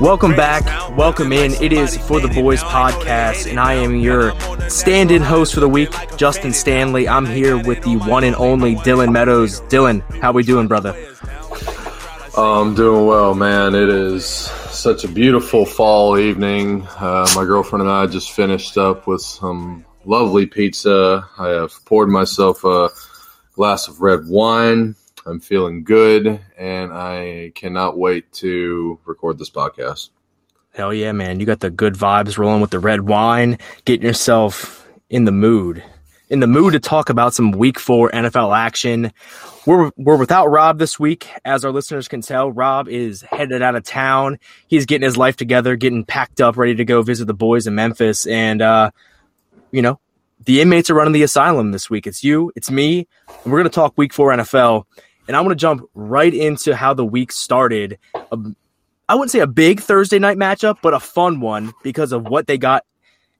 Welcome back. Welcome in. It is For the Boys podcast, and I am your stand in host for the week, Justin Stanley. I'm here with the one and only Dylan Meadows. Dylan, how we doing, brother? I'm doing well, man. It is such a beautiful fall evening. Uh, my girlfriend and I just finished up with some lovely pizza. I have poured myself a glass of red wine. I'm feeling good, and I cannot wait to record this podcast. Hell yeah, man. You got the good vibes rolling with the red wine, getting yourself in the mood. In the mood to talk about some week four NFL action. We're, we're without Rob this week. As our listeners can tell, Rob is headed out of town. He's getting his life together, getting packed up, ready to go visit the boys in Memphis. And, uh, you know, the inmates are running the asylum this week. It's you, it's me, and we're going to talk week four NFL. And I'm going to jump right into how the week started. Um, I wouldn't say a big Thursday night matchup, but a fun one because of what they got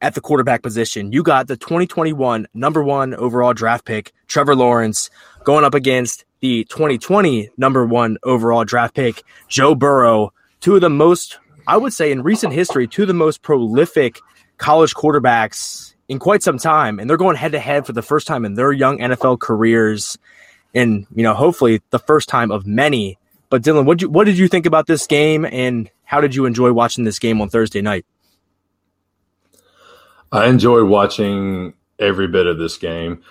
at the quarterback position. You got the 2021 number one overall draft pick, Trevor Lawrence, going up against the 2020 number one overall draft pick, Joe Burrow. Two of the most, I would say, in recent history, two of the most prolific college quarterbacks in quite some time. And they're going head to head for the first time in their young NFL careers and you know hopefully the first time of many. But Dylan, what you what did you think about this game, and how did you enjoy watching this game on Thursday night? I enjoyed watching every bit of this game.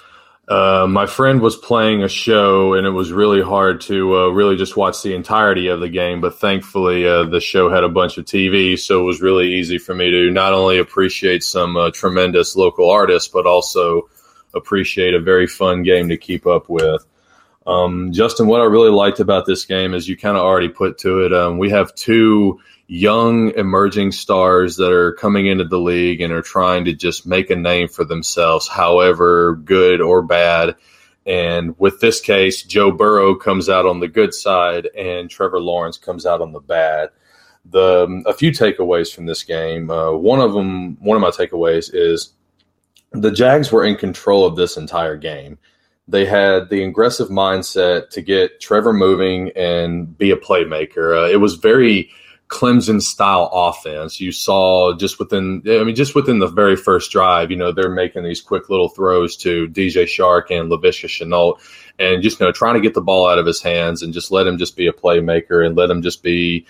Uh, my friend was playing a show, and it was really hard to uh, really just watch the entirety of the game. But thankfully, uh, the show had a bunch of TV, so it was really easy for me to not only appreciate some uh, tremendous local artists, but also appreciate a very fun game to keep up with. Um, Justin, what I really liked about this game is you kind of already put to it. Um, we have two young emerging stars that are coming into the league and are trying to just make a name for themselves, however good or bad. And with this case, Joe Burrow comes out on the good side and Trevor Lawrence comes out on the bad. The um, a few takeaways from this game. Uh, one of them, one of my takeaways is the Jags were in control of this entire game they had the aggressive mindset to get Trevor moving and be a playmaker. Uh, it was very Clemson style offense. You saw just within, I mean, just within the very first drive, you know, they're making these quick little throws to DJ Chark and Laviska Shenault and just, you know, trying to get the ball out of his hands and just let him just be a playmaker and let him just be,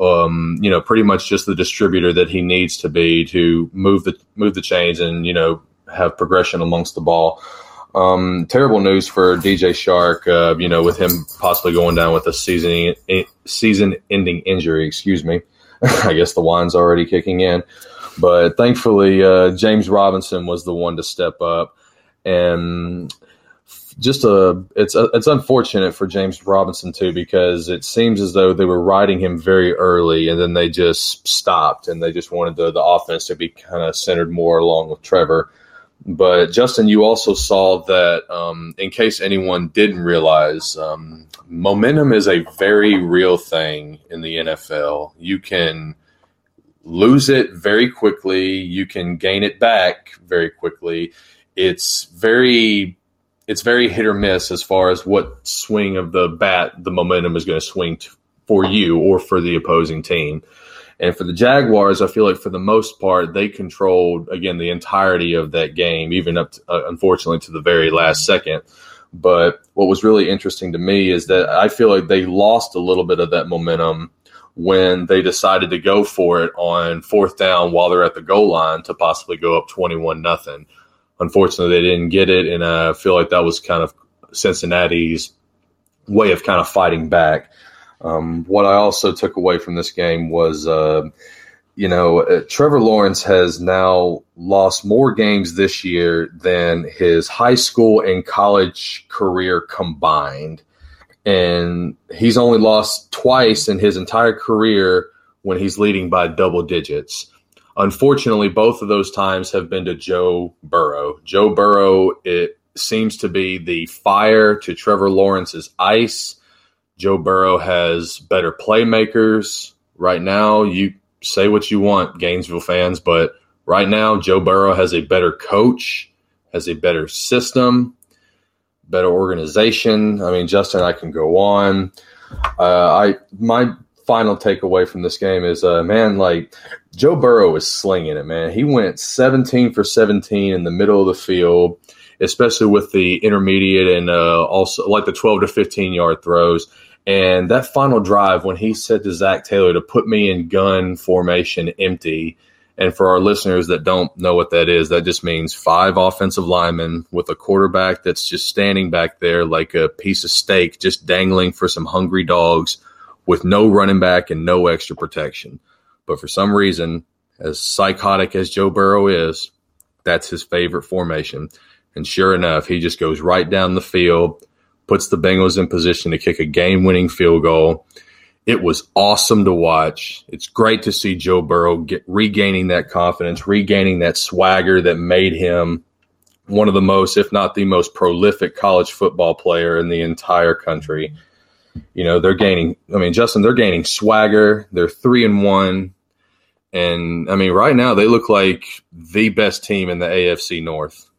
um, you know, pretty much just the distributor that he needs to be to move the, move the chains and, you know, have progression amongst the ball. Um, terrible news for DJ Chark. Uh, you know, with him possibly going down with a season season-ending injury. Excuse me. I guess the wine's already kicking in, but thankfully, uh, James Robinson was the one to step up, and just a it's a, it's unfortunate for James Robinson too because it seems as though they were riding him very early and then they just stopped and they just wanted the the offense to be kind of centered more along with Trevor. But Justin, you also saw that um, in case anyone didn't realize, um, momentum is a very real thing in the NFL. You can lose it very quickly, you can gain it back very quickly. It's very it's very hit or miss as far as what swing of the bat the momentum is going to swing for you or for the opposing team. And for the Jaguars, I feel like for the most part, they controlled, again, the entirety of that game, even up, to, uh, unfortunately, to the very last second. But what was really interesting to me is that I feel like they lost a little bit of that momentum when they decided to go for it on fourth down while they're at the goal line to possibly go up 21 nothing. Unfortunately, they didn't get it. And I feel like that was kind of Cincinnati's way of kind of fighting back. Um, what I also took away from this game was, uh, you know, uh, Trevor Lawrence has now lost more games this year than his high school and college career combined. And he's only lost twice in his entire career when he's leading by double digits. Unfortunately, both of those times have been to Joe Burrow. Joe Burrow, it seems to be the fire to Trevor Lawrence's ice Joe Burrow has better playmakers. Right now, you say what you want, Gainesville fans, but right now, Joe Burrow has a better coach, has a better system, better organization. I mean, Justin, I can go on. Uh, I my final takeaway from this game is, uh, man, like Joe Burrow is slinging it, man. He went 17 for 17 in the middle of the field, especially with the intermediate and uh, also like the 12 to 15 yard throws. And that final drive, when he said to Zac Taylor to put me in gun formation empty, and for our listeners that don't know what that is, that just means five offensive linemen with a quarterback that's just standing back there like a piece of steak, just dangling for some hungry dogs with no running back and no extra protection. But for some reason, as psychotic as Joe Burrow is, that's his favorite formation. And sure enough, he just goes right down the field, puts the Bengals in position to kick a game winning field goal. It was awesome to watch. It's great to see Joe Burrow get regaining that confidence, regaining that swagger that made him one of the most, if not the most prolific college football player in the entire country. You know, they're gaining, I mean, Justin, they're gaining swagger. They're three and one. And I mean, right now they look like the best team in the AFC North.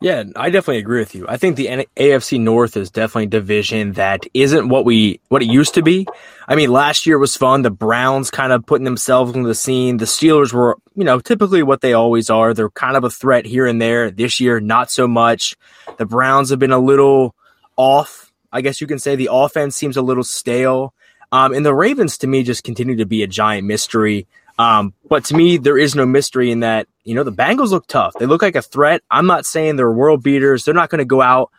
Yeah, I definitely agree with you. I think the AFC North is definitely a division that isn't what we what it used to be. I mean, last year was fun. The Browns kind of putting themselves into the scene. The Steelers were, you know, typically what they always are. They're kind of a threat here and there. This year, not so much. The Browns have been a little off. I guess you can say the offense seems a little stale. Um, and the Ravens, to me, just continue to be a giant mystery. Um, but to me, there is no mystery in that, you know, the Bengals look tough. They look like a threat. I'm not saying they're world beaters. They're not going to go out.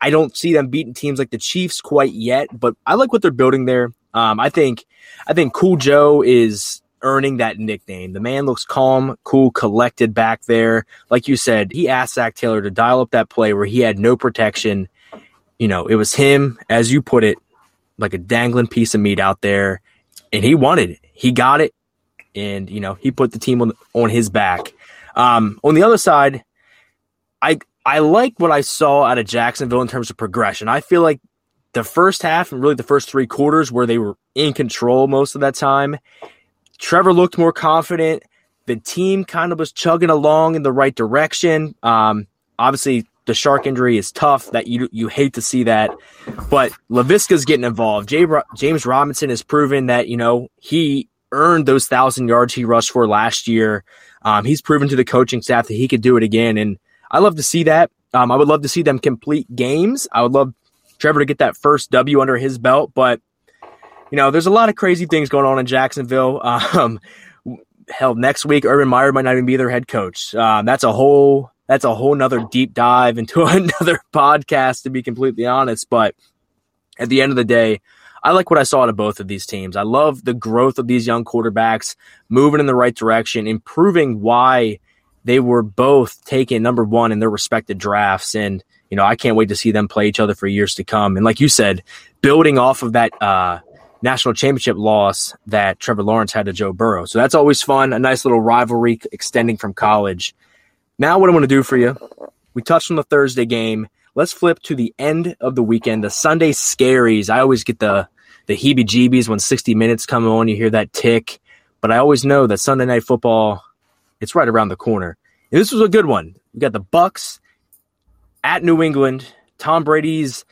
I don't see them beating teams like the Chiefs quite yet, but I like what they're building there. Um, I think, I think Cool Joe is earning that nickname. The man looks calm, cool, collected back there. Like you said, he asked Zac Taylor to dial up that play where he had no protection. You know, it was him, as you put it, like a dangling piece of meat out there, and he wanted it. He got it and you know he put the team on on his back. Um, on the other side, I I like what I saw out of Jacksonville in terms of progression. I feel like the first half and really the first three quarters where they were in control most of that time. Trevor looked more confident. The team kind of was chugging along in the right direction. Um, obviously, the Chark injury is tough. That you you hate to see that, but Laviska's getting involved. James Robinson has proven that you know he earned those thousand yards he rushed for last year. Um, he's proven to the coaching staff that he could do it again, and I love to see that. Um, I would love to see them complete games. I would love Trevor to get that first W under his belt, but you know, there's a lot of crazy things going on in Jacksonville. Um, hell, next week Urban Meyer might not even be their head coach. Um, that's a whole that's a whole nother deep dive into another podcast, to be completely honest. But at the end of the day, I like what I saw out of both of these teams. I love the growth of these young quarterbacks moving in the right direction, improving why they were both taken number one in their respective drafts. And, you know, I can't wait to see them play each other for years to come. And like you said, building off of that uh, national championship loss that Trevor Lawrence had to Joe Burrow. So that's always fun, a nice little rivalry extending from college. Now, what I want to do for you, we touched on the Thursday game. Let's flip to the end of the weekend, the Sunday scaries. I always get the the heebie-jeebies when 60 minutes come on. You hear that tick, but I always know that Sunday night football, it's right around the corner. And this was a good one. We got the Bucks at New England. Tom Brady's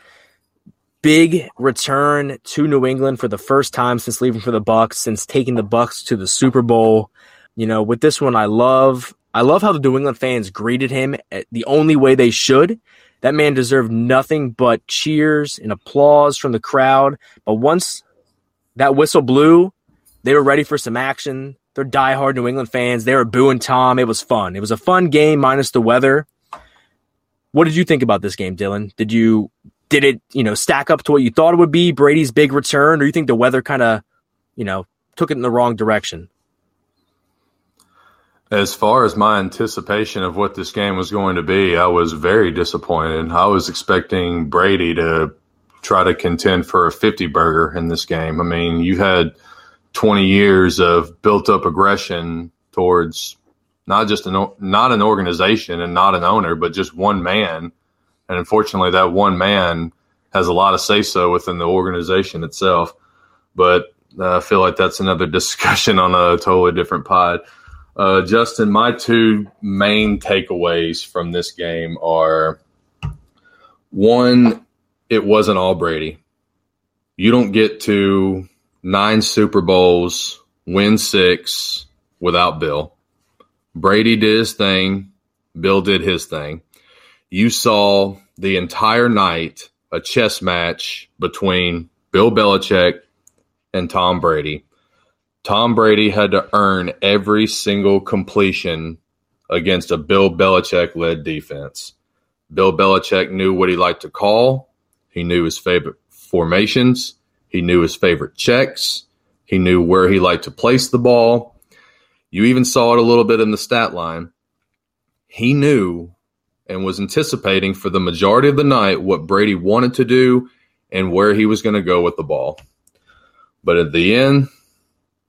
big return to New England for the first time since leaving for the Bucks, since taking the Bucks to the Super Bowl. You know, with this one, I love I love how the New England fans greeted him the only way they should. That man deserved nothing but cheers and applause from the crowd. But once that whistle blew, they were ready for some action. They're diehard New England fans. They were booing Tom. It was fun. It was a fun game minus the weather. What did you think about this game, Dylan? Did you did it, you know, stack up to what you thought it would be, Brady's big return, or you think the weather kind of, you know, took it in the wrong direction? As far as my anticipation of what this game was going to be, I was very disappointed. I was expecting Brady to try to contend for a 50 burger in this game. I mean, you had 20 years of built up aggression towards not just an not an organization and not an owner, but just one man. And unfortunately, that one man has a lot of say so within the organization itself. But uh, I feel like that's another discussion on a totally different pod. Uh, Justin, my two main takeaways from this game are one, it wasn't all Brady. You don't get to nine Super Bowls, win six without Bill. Brady did his thing. Bill did his thing. You saw the entire night a chess match between Bill Belichick and Tom Brady. Tom Brady had to earn every single completion against a Bill Belichick led defense. Bill Belichick knew what he liked to call. He knew his favorite formations. He knew his favorite checks. He knew where he liked to place the ball. You even saw it a little bit in the stat line. He knew and was anticipating for the majority of the night what Brady wanted to do and where he was going to go with the ball. But at the end,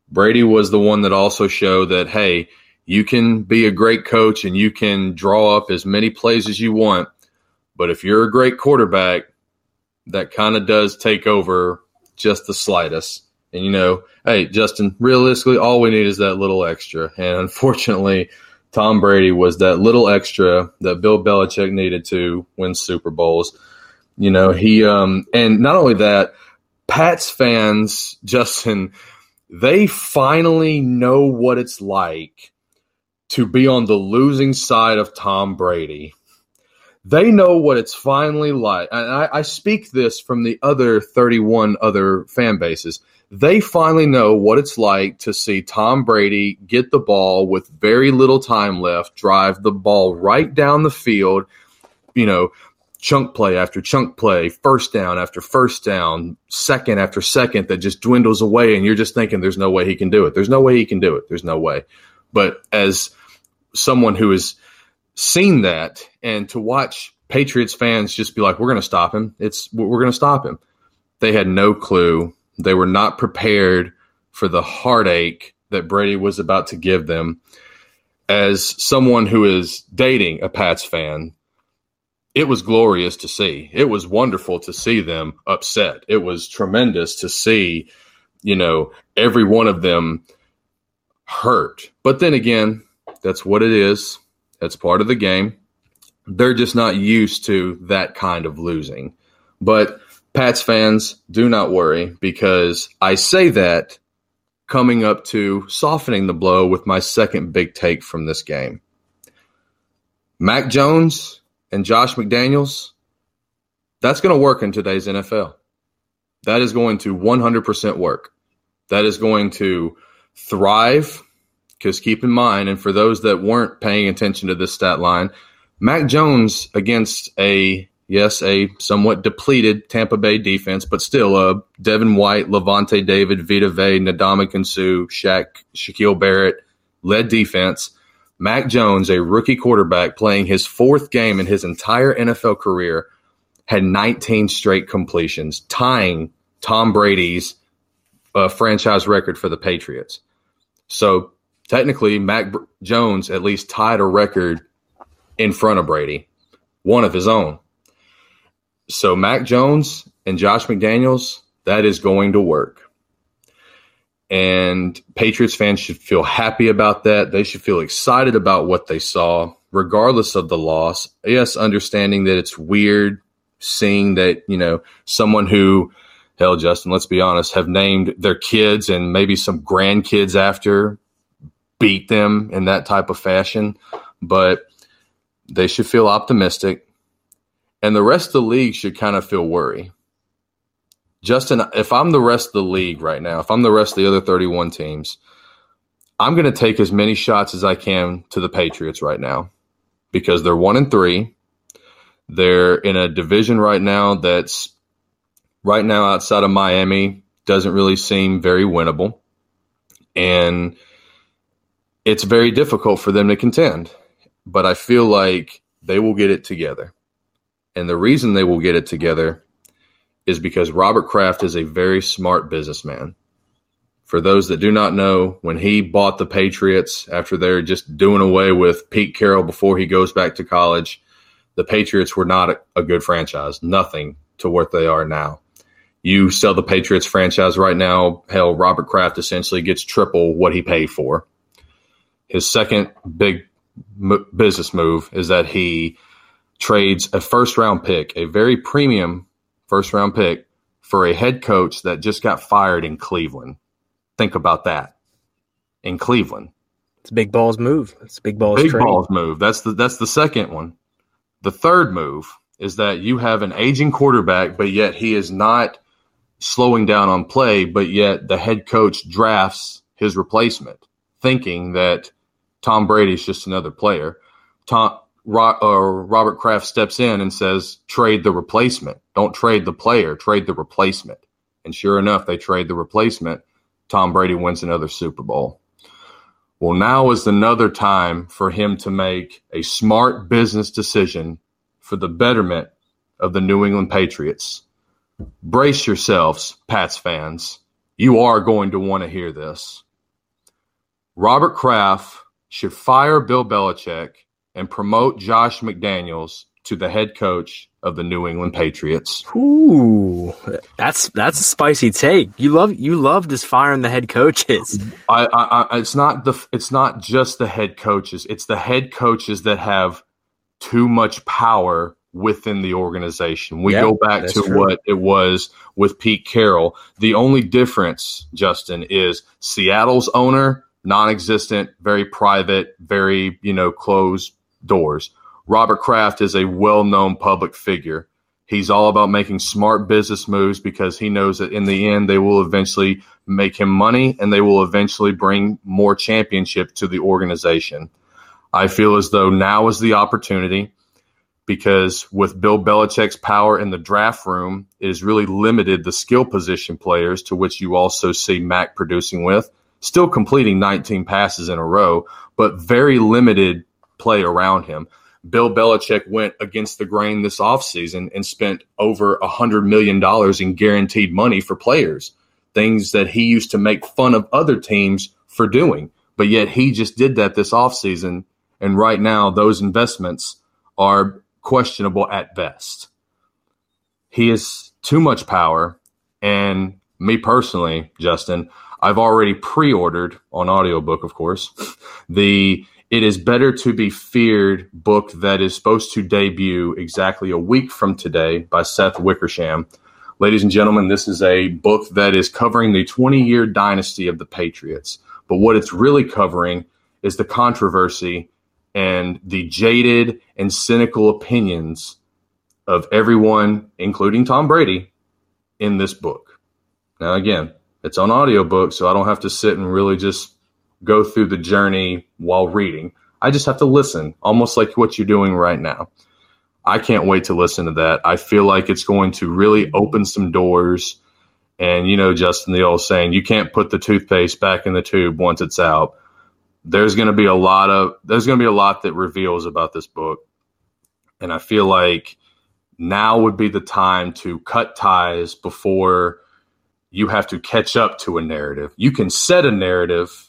Brady was the one that also showed that, hey, you can be a great coach and you can draw up as many plays as you want. But if you're a great quarterback, that kind of does take over just the slightest. And, you know, hey, Justin, realistically, all we need is that little extra. And unfortunately, Tom Brady was that little extra that Bill Belichick needed to win Super Bowls. You know, he, um, and not only that, Pats fans, Justin, they finally know what it's like to be on the losing side of Tom Brady. They know what it's finally like. And I, I speak this from the other 31 other fan bases they finally know what it's like to see Tom Brady get the ball with very little time left, drive the ball right down the field, you know, chunk play after chunk play, first down after first down, second after second that just dwindles away. And you're just thinking, there's no way he can do it. There's no way he can do it. There's no way. But as someone who has seen that and to watch Patriots fans just be like, we're going to stop him, it's, we're going to stop him. They had no clue they were not prepared for the heartache that Brady was about to give them. As someone who is dating a Pats fan, it was glorious to see. It was wonderful to see them upset. It was tremendous to see, you know, every one of them hurt. But then again, that's what it is. That's part of the game. They're just not used to that kind of losing. But Pats fans, do not worry because I say that coming up to softening the blow with my second big take from this game. Mac Jones and Josh McDaniels, that's going to work in today's NFL. That is going to 100% work. That is going to thrive because keep in mind, and for those that weren't paying attention to this stat line, Mac Jones against a Yes, a somewhat depleted Tampa Bay defense, but still uh, Devin White, Lavonte David, Vita Vea, Ndamukong Suh, Shaq, Shaquille Barrett led defense. Mac Jones, a rookie quarterback playing his fourth game in his entire NFL career, had 19 straight completions, tying Tom Brady's uh, franchise record for the Patriots. So technically, Mac Jones at least tied a record in front of Brady, one of his own. So Mac Jones and Josh McDaniels, that is going to work. And Patriots fans should feel happy about that. They should feel excited about what they saw, regardless of the loss. Yes, understanding that it's weird seeing that, you know, someone who, hell, Justin, let's be honest, have named their kids and maybe some grandkids after beat them in that type of fashion. But they should feel optimistic and the rest of the league should kind of feel worry. Justin, if I'm the rest of the league right now, if I'm the rest of the other 31 teams, I'm going to take as many shots as I can to the Patriots right now because they're one and three. They're in a division right now that's right now outside of Miami doesn't really seem very winnable. And it's very difficult for them to contend. But I feel like they will get it together. And the reason they will get it together is because Robert Kraft is a very smart businessman. For those that do not know, when he bought the Patriots after they're just doing away with Pete Carroll before he goes back to college, the Patriots were not a, a good franchise, nothing to what they are now. You sell the Patriots franchise right now, hell, Robert Kraft essentially gets triple what he paid for. His second big m- business move is that he trades a first round pick, a very premium first round pick, for a head coach that just got fired in Cleveland. Think about that. In Cleveland. It's a big balls move. It's a big balls big trade. balls move. That's the that's the second one. The third move is that you have an aging quarterback, but yet he is not slowing down on play, but yet the head coach drafts his replacement, thinking that Tom Brady is just another player. Tom Ro- uh, Robert Kraft steps in and says, "Trade the replacement. Don't trade the player. Trade the replacement." And sure enough, they trade the replacement. Tom Brady wins another Super Bowl. Well, now is another time for him to make a smart business decision for the betterment of the New England Patriots. Brace yourselves, Pats fans. You are going to want to hear this. Robert Kraft should fire Bill Belichick and promote Josh McDaniels to the head coach of the New England Patriots. Ooh, that's that's a spicy take. You love you love this firing the head coaches. I, I, I, it's not the it's not just the head coaches. It's the head coaches that have too much power within the organization. We Yep, go back to true. what it was with Pete Carroll. The only difference, Justin, is Seattle's owner non-existent, very private, very you know closed doors. Robert Kraft is a well-known public figure. He's all about making smart business moves because he knows that in the end they will eventually make him money and they will eventually bring more championship to the organization. I feel as though now is the opportunity because with Bill Belichick's power in the draft room, it has really limited the skill position players to which you also see Mac producing with, still completing 19 passes in a row, but very limited play around him. Bill Belichick went against the grain this offseason and spent over $100 million in guaranteed money for players, things that he used to make fun of other teams for doing. But yet he just did that this offseason. And right now, those investments are questionable at best. He has too much power. And me personally, Justin, I've already pre ordered on audiobook, of course, the It is Better to Be Feared book that is supposed to debut exactly a week from today by Seth Wickersham. Ladies and gentlemen, this is a book that is covering the 20 year dynasty of the Patriots. But what it's really covering is the controversy and the jaded and cynical opinions of everyone, including Tom Brady, in this book. Now, again, it's on audiobook, so I don't have to sit and really just go through the journey while reading. I just have to listen, almost like what you're doing right now. I can't wait to listen to that. I feel like it's going to really open some doors. And, you know, Justin, the old saying, you can't put the toothpaste back in the tube once it's out. There's going to be a lot of, there's going to be a lot that reveals about this book. And I feel like now would be the time to cut ties before you have to catch up to a narrative. You can set a narrative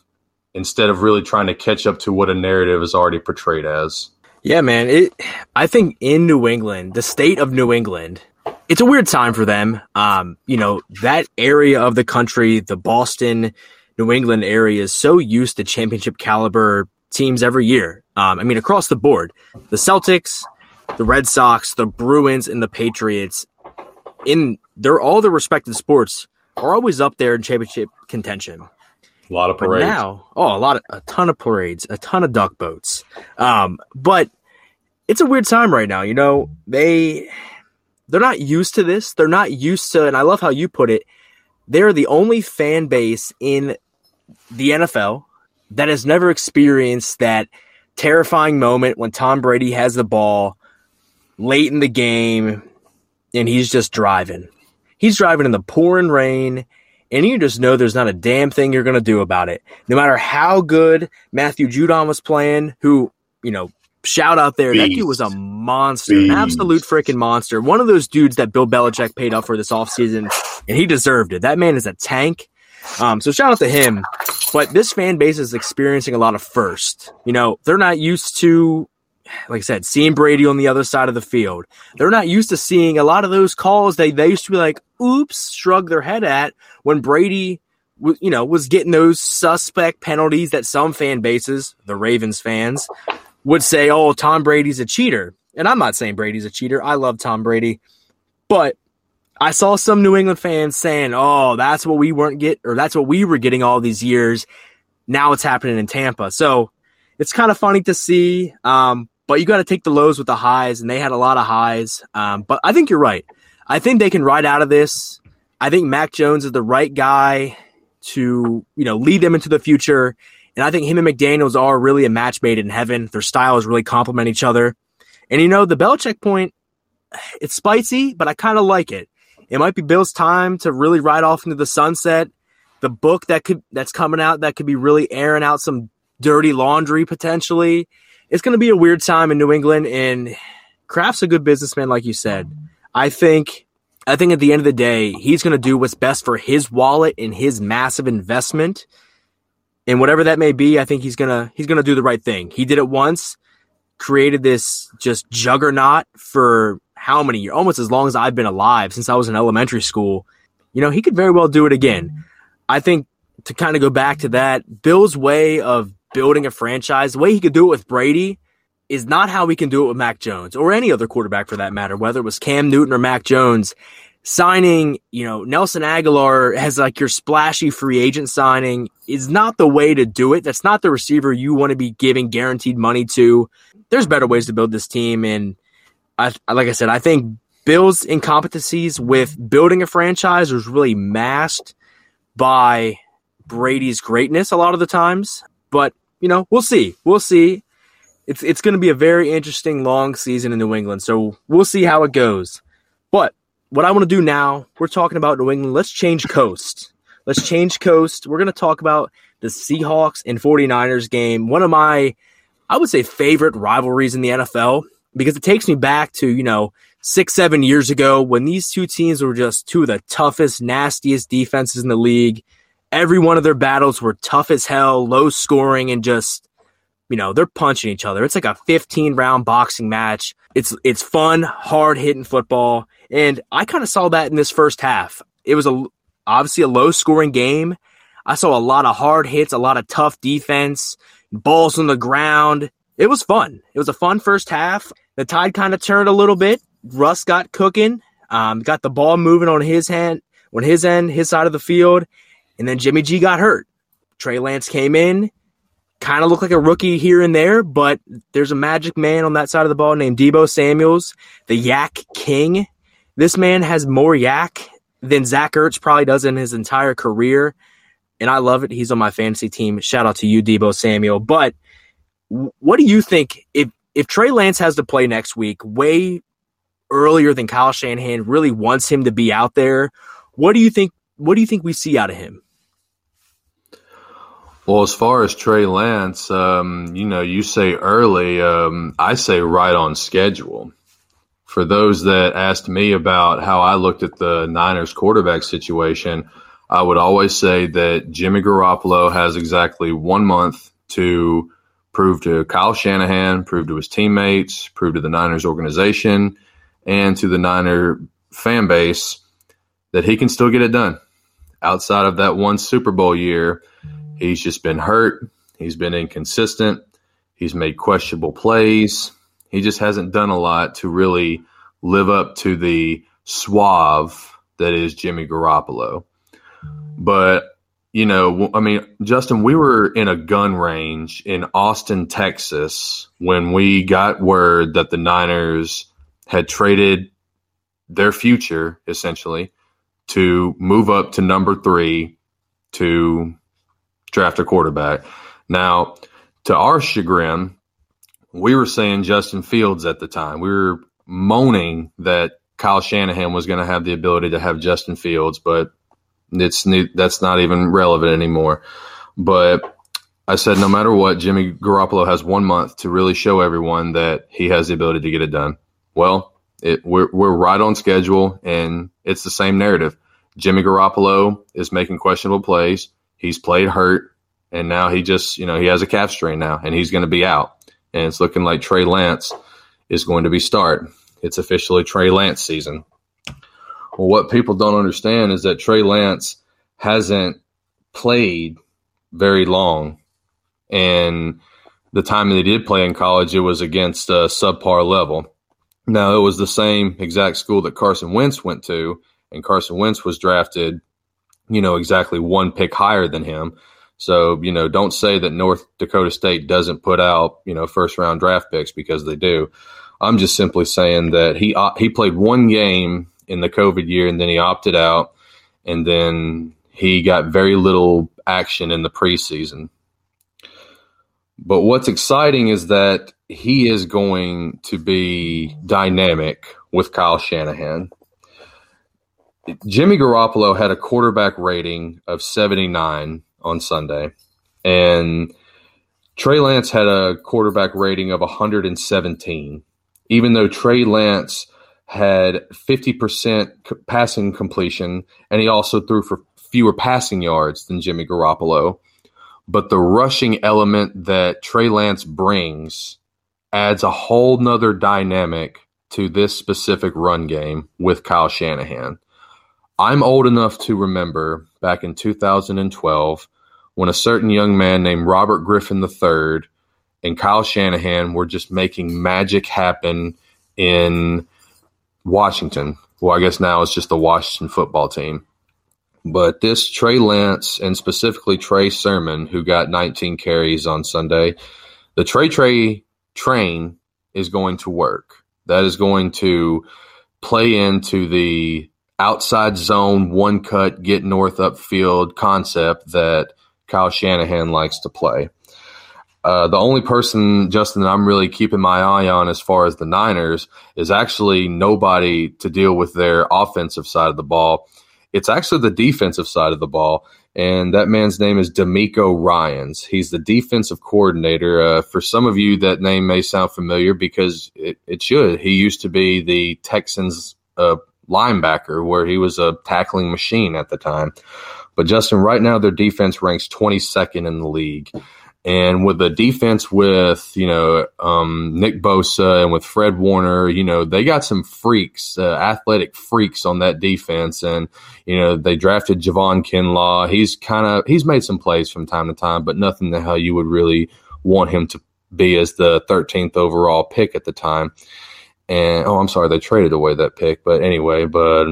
instead of really trying to catch up to what a narrative is already portrayed as. Yeah, man. It. I think in New England, the state of New England, it's a weird time for them. Um, you know that area of the country, the Boston, New England area, is so used to championship caliber teams every year. Um, I mean, across the board, the Celtics, the Red Sox, the Bruins, and the Patriots. In they're all the respected sports are always up there in championship contention. A lot of But parades. now, oh, a lot of a ton of parades, a ton of duck boats. Um, but it's a weird time right now. You know, they they're not used to this. They're not used to, and I love how you put it. They're the only fan base in the NFL that has never experienced that terrifying moment when Tom Brady has the ball late in the game and he's just driving. He's driving in the pouring rain and you just know there's not a damn thing you're going to do about it. No matter how good Matthew Judon was playing, who, you know, shout out there, that dude was a monster, an absolute freaking monster. One of those dudes that Bill Belichick paid up for this offseason, and he deserved it. That man is a tank. Um, so shout out to him. But this fan base is experiencing a lot of first. You know, they're not used to, like I said, seeing Brady on the other side of the field. They're not used to seeing a lot of those calls they, they used to be like, oops, shrug their head at when Brady, you know, was getting those suspect penalties that some fan bases, the Ravens fans, would say, oh, Tom Brady's a cheater. And I'm not saying Brady's a cheater. I love Tom Brady. But I saw some New England fans saying, "Oh, that's what we weren't get, or that's what we were getting all these years." Now it's happening in Tampa, so it's kind of funny to see. Um, but you got to take the lows with the highs, and they had a lot of highs. Um, but I think you're right. I think they can ride out of this. I think Mac Jones is the right guy to you know lead them into the future, and I think him and McDaniel's are really a match made in heaven. Their styles really complement each other, and you know the Belichick point, it's spicy, but I kind of like it. It might be Bill's time to really ride off into the sunset. The book that could that's coming out that could be really airing out some dirty laundry potentially. It's going to be a weird time in New England, and Kraft's a good businessman, like you said. I think I think at the end of the day, he's going to do what's best for his wallet and his massive investment. And whatever that may be, I think he's going to he's going to do the right thing. He did it once, created this just juggernaut for how many years? Almost as long as I've been alive since I was in elementary school. You know, he could very well do it again. I think to kind of go back to that, Bill's way of building a franchise, the way he could do it with Brady is not how we can do it with Mac Jones or any other quarterback for that matter, whether it was Cam Newton or Mac Jones. Signing, you know, Nelson Agholor as like your splashy free agent signing is not the way to do it. That's not the receiver you want to be giving guaranteed money to. There's better ways to build this team. And I, like I said, I think Bill's incompetencies with building a franchise was really masked by Brady's greatness a lot of the times. But you know, we'll see. We'll see. It's it's going to be a very interesting long season in New England, so we'll see how it goes. But what I want to do now, we're talking about New England. Let's change coast. Let's change coast. We're going to talk about the Seahawks and 49ers game. One of my, I would say, favorite rivalries in the NFL because it takes me back to, you know, six, seven years ago when these two teams were just two of the toughest, nastiest defenses in the league. Every one of their battles were tough as hell, low scoring, and just, you know, they're punching each other. It's like a 15 round boxing match. It's it's fun, hard hitting football. And I kind of saw that in this first half. It was a obviously a low scoring game. I saw a lot of hard hits, a lot of tough defense, balls on the ground. It was fun. It was a fun first half. The tide kind of turned a little bit. Russ got cooking, um, got the ball moving on his hand, on his end, his side of the field, and then Jimmy G got hurt. Trey Lance came in, kind of looked like a rookie here and there, but there's a magic man on that side of the ball named Deebo Samuels, the YAC King. This man has more YAC than Zach Ertz probably does in his entire career. And I love it. He's on my fantasy team. Shout out to you, Deebo Samuel. But what do you think if if Trey Lance has to play next week way earlier than Kyle Shanahan really wants him to be out there? What do you think? What do you think we see out of him? Well, as far as Trey Lance, um, you know, you say early. Um, I say right on schedule. For those that asked me about how I looked at the Niners quarterback situation, I would always say that Jimmy Garoppolo has exactly one month to prove to Kyle Shanahan, prove to his teammates, prove to the Niners organization, and to the Niner fan base that he can still get it done. Outside of that one Super Bowl year, He's just been hurt. He's been inconsistent. He's made questionable plays. He just hasn't done a lot to really live up to the suave that is Jimmy Garoppolo. But, you know, I mean, Justin, we were in a gun range in Austin, Texas when we got word that the Niners had traded their future essentially to move up to number three to draft a quarterback. Now, to our chagrin, we were saying Justin Fields at the time. We were moaning that Kyle Shanahan was going to have the ability to have Justin Fields, but it's that's not even relevant anymore. But I said, no matter what, Jimmy Garoppolo has one month to really show everyone that he has the ability to get it done. Well, it, we're we're right on schedule, and it's the same narrative. Jimmy Garoppolo is making questionable plays. He's played hurt, and now he just, you know, he has a calf strain now, and he's going to be out. And it's looking like Trey Lance is going to be start. It's officially Trey Lance season. Well, what people don't understand is that Trey Lance hasn't played very long, and the time that he did play in college, it was against a subpar level. Now, it was the same exact school that Carson Wentz went to, and Carson Wentz was drafted, you know, exactly one pick higher than him. So, you know, don't say that North Dakota State doesn't put out, you know, first round draft picks because they do. I'm just simply saying that he uh, he played one game in the COVID year and then he opted out and then he got very little action in the preseason. But what's exciting is that he is going to be dynamic with Kyle Shanahan. Jimmy Garoppolo had a quarterback rating of 79 on Sunday, and Trey Lance had a quarterback rating of 117, even though Trey Lance had 50% passing completion, and he also threw for fewer passing yards than Jimmy Garoppolo. But the rushing element that Trey Lance brings adds a whole nother dynamic to this specific run game with Kyle Shanahan. I'm old enough to remember back in 2012 when a certain young man named Robert Griffin III and Kyle Shanahan were just making magic happen in Washington. Well, I guess now it's just the Washington football team. But this Trey Lance and specifically Trey Sermon, who got 19 carries on Sunday, the Trey Trey train is going to work. That is going to play into the outside zone, one cut, get north upfield concept that Kyle Shanahan likes to play. Uh, the only person, Justin, that I'm really keeping my eye on as far as the Niners is actually nobody to deal with their offensive side of the ball. It's actually the defensive side of the ball, and that man's name is DeMeco Ryans. He's the defensive coordinator. Uh, for some of you, that name may sound familiar because it, it should. He used to be the Texans uh, linebacker, where he was a tackling machine at the time. But Justin, right now their defense ranks 22nd in the league. And with the defense with, you know, um, Nick Bosa and with Fred Warner, you know, they got some freaks, uh, athletic freaks on that defense. And, you know, they drafted Javon Kinlaw. He's kind of, he's made some plays from time to time, but nothing the hell you would really want him to be as the 13th overall pick at the time. And, oh, I'm sorry, they traded away that pick. But anyway, but,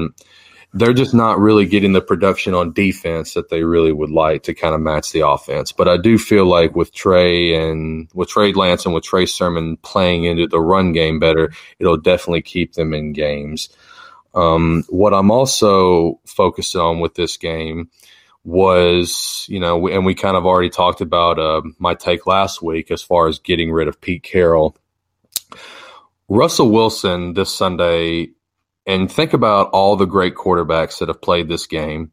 they're just not really getting the production on defense that they really would like to kind of match the offense. But I do feel like with Trey and with Trey Lance and with Trey Sermon playing into the run game better, it'll definitely keep them in games. Um, what I'm also focused on with this game was, you know, and we kind of already talked about uh, my take last week as far as getting rid of Pete Carroll. Russell Wilson this Sunday and think about all the great quarterbacks that have played this game.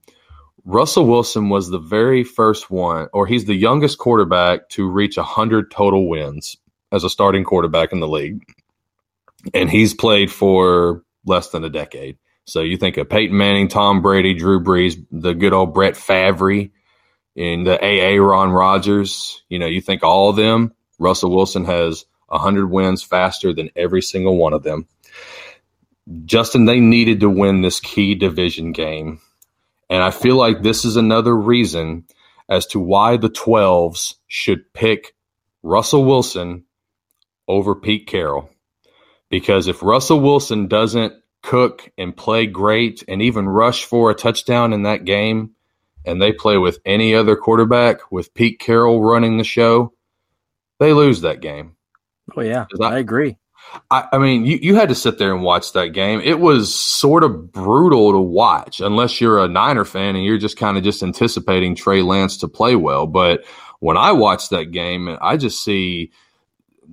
Russell Wilson was the very first one, or he's the youngest quarterback to reach 100 total wins as a starting quarterback in the league. And he's played for less than a decade. So you think of Peyton Manning, Tom Brady, Drew Brees, the good old Brett Favre, and the AA Ron Rodgers. You know, you think all of them, Russell Wilson has 100 wins faster than every single one of them. Justin, they needed to win this key division game. And I feel like this is another reason as to why the 12s should pick Russell Wilson over Pete Carroll. Because if Russell Wilson doesn't cook and play great and even rush for a touchdown in that game, and they play with any other quarterback with Pete Carroll running the show, they lose that game. Oh, yeah. I, I agree. I, I, mean, you, you had to sit there and watch that game. It was sort of brutal to watch, unless you're a Niner fan and you're just kind of just anticipating Trey Lance to play well. But when I watch that game, I just see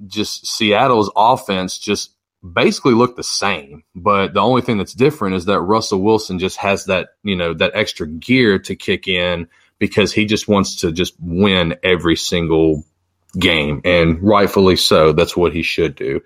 just Seattle's offense just basically look the same. But the only thing that's different is that Russell Wilson just has that, you know, that extra gear to kick in because he just wants to just win every single game, and rightfully so. That's what he should do.